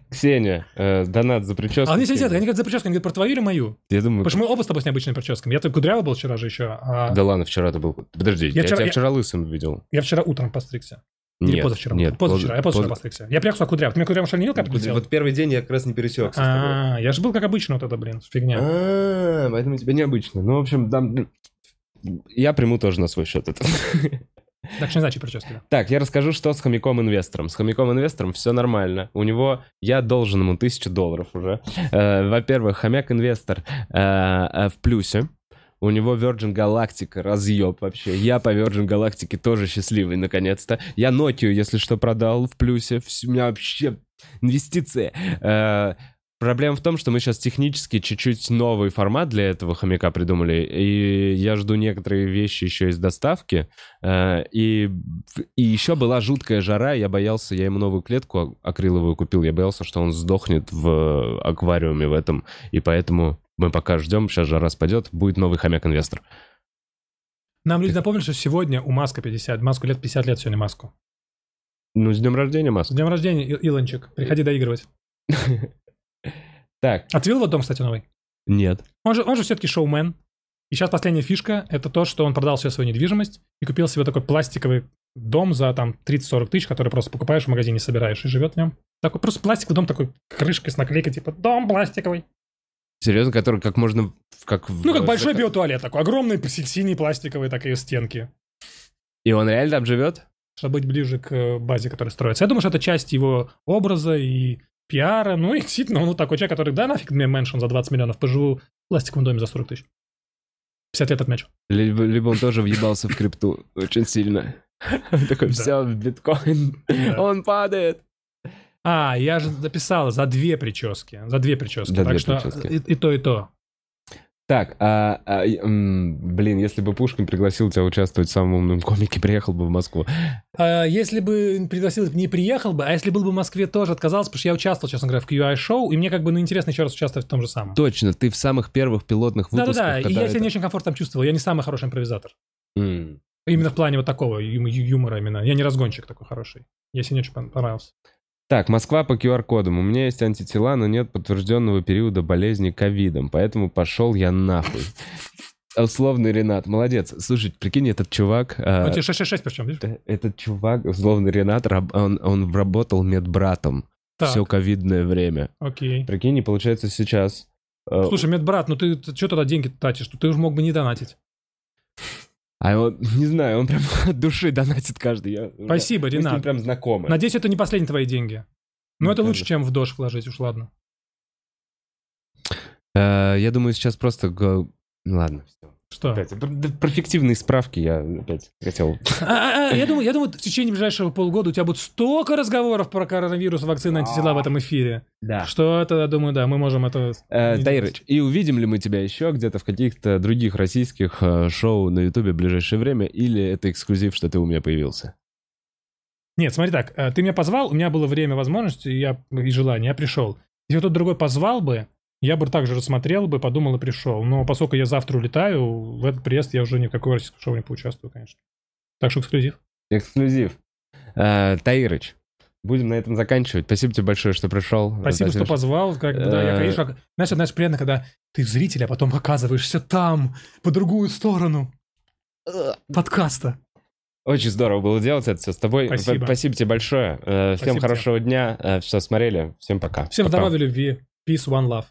Ксения, э, донат за прическу. А они сидят, они говорят за прическу, они говорят про твою или мою? Я думаю, Потому что мы оба с тобой с необычными прическами. Я только кудрявый был вчера же еще, а да ладно, вчера ты был... Подожди, я, вчера- тебя я- вчера лысым видел. я вчера утром постригся. Или Нет, позавчера. нет. позавчера, я позавчера поз- постригся. Я приехал сюда кудрявый. Ты меня кудрявым что ли не видел, как я? Вот первый день я как раз не пересекся. А, я же был как обычно вот это, блин, фигня. А, поэтому тебе необычно. Ну, в общем, там... ну, Я приму тоже на свой счет это. <laughs> Так что значит прически. да. Так, я расскажу, что с хомяком инвестором. С хомяком инвестором все нормально. У него, я должен ему тысячу долларов уже. Э, Во-первых, хомяк инвестор э, э, в плюсе. У него Virgin Galactic разъеб вообще. Я по Virgin Galactic тоже счастливый, наконец-то. Я Nokia, если что, продал в плюсе. У меня вообще инвестиции. Э, Проблема в том, что мы сейчас технически чуть-чуть новый формат для этого хомяка придумали, и я жду некоторые вещи еще из доставки, Э, и, и еще была жуткая жара, я боялся, я ему новую клетку акриловую купил, я боялся, что он сдохнет в аквариуме в этом, и поэтому мы пока ждем, сейчас жара спадет, будет новый хомяк-инвестор. Нам люди напомнили, что сегодня у Маска 50, Маску лет 50 лет сегодня Маску. Ну, с днем рождения, С Маск. днем рождения, И- Илончик. Приходи доигрывать. <laughs> Так, А ты видел вот дом, кстати, новый? нет. Он же, он же все-таки шоумен. И сейчас последняя фишка — это то, что он продал всю свою недвижимость и купил себе такой пластиковый дом за там 30-40 тысяч, который просто покупаешь в магазине, собираешь и живет в нем. Такой просто пластиковый дом, такой крышкой с наклейкой, типа «Дом пластиковый». Серьезно, который как можно... Как Ну, как большой в- биотуалет такой, огромный, синий, пластиковый, такие стенки. И он реально там живет? чтобы быть ближе к э, базе, которая строится. Я думаю, что это часть его образа и пиара. Ну и действительно, он вот такой человек, который, да, нафиг мне мэншн за 20 миллионов, поживу в пластиковом доме за 40 тысяч. 50 лет отмечу. Либо, либо он тоже въебался в крипту очень сильно. <laughs> Такой, все, биткоин, он падает. А, я же записал за две прически. За две прически. За так две что прически. И, и то, и то. Так, а, а, блин, если бы Пушкин пригласил тебя участвовать в самом умном комике, приехал бы в Москву. А, если бы пригласил, не приехал бы, а если был бы в Москве, тоже отказался, потому что я участвовал, честно говоря, в QI-шоу, и мне как бы, ну, интересно еще раз участвовать в том же самом. Точно, ты в самых первых пилотных выпусках. Да-да-да, и я себя это- не очень комфортно чувствовал, я не самый хороший импровизатор. М. Именно в плане вот такого ю- юмора именно. Я не разгонщик такой хороший. Я себе не очень пон- понравился. Так, Москва по QR-кодам. У меня есть антитела, но нет подтвержденного периода болезни ковидом, поэтому пошел я нахуй. <laughs> Условный Ренат, молодец. Слушай, прикинь, этот чувак... а, Он тебе 666 причем, видишь? э, Этот чувак, условный Ренат, он, он работал медбратом Так, все ковидное время. окей. Прикинь, и получается сейчас... э, Слушай, медбрат, ну ты, что тогда деньги тратишь? Ты уже мог бы не донатить. А он, <laughs> не знаю, он прям <laughs> от души донатит каждый. Я- Спасибо, мы с ним Ренат. прям знакомы. Надеюсь, это не последние твои деньги. Но Ну, это лучше, чем в дождь вложить, уж ладно. Э, я думаю, сейчас просто... Ну, Ладно, все. Что? Опять, про, фиктивные справки я опять хотел... А, а, а, Я думаю, я думаю, в течение ближайшего полгода у тебя будет столько разговоров про коронавирус, вакцины, антитела в этом эфире, Да. что это, я думаю, да, мы можем это... Э, и увидим ли мы тебя еще где-то в каких-то других российских э, шоу на Ютубе в ближайшее время, или это эксклюзив, что ты у меня появился? Нет, смотри так, э, ты меня позвал, у меня было время, возможность, и, я, и желание, я пришел. Если кто-то другой позвал бы, я бы также рассмотрел бы, подумал и пришел. Но поскольку я завтра улетаю, в этот приезд я уже ни в какой российском шоу не поучаствую, конечно. Так что эксклюзив. Эксклюзив. Э, Таирыч, будем на этом заканчивать. Спасибо тебе большое, что пришел. Спасибо, что позвал. Как, бы, да, я, Э. конечно, знаешь, знаешь, приятно, когда ты зритель, а потом оказываешься там, по другую сторону подкаста. Очень здорово было делать это все с тобой. Спасибо. Спасибо тебе большое. Э, Всем Спасибо хорошего дня. Э, Что смотрели. Всем пока. Всем Пока. здоровья, любви. Peace, one love.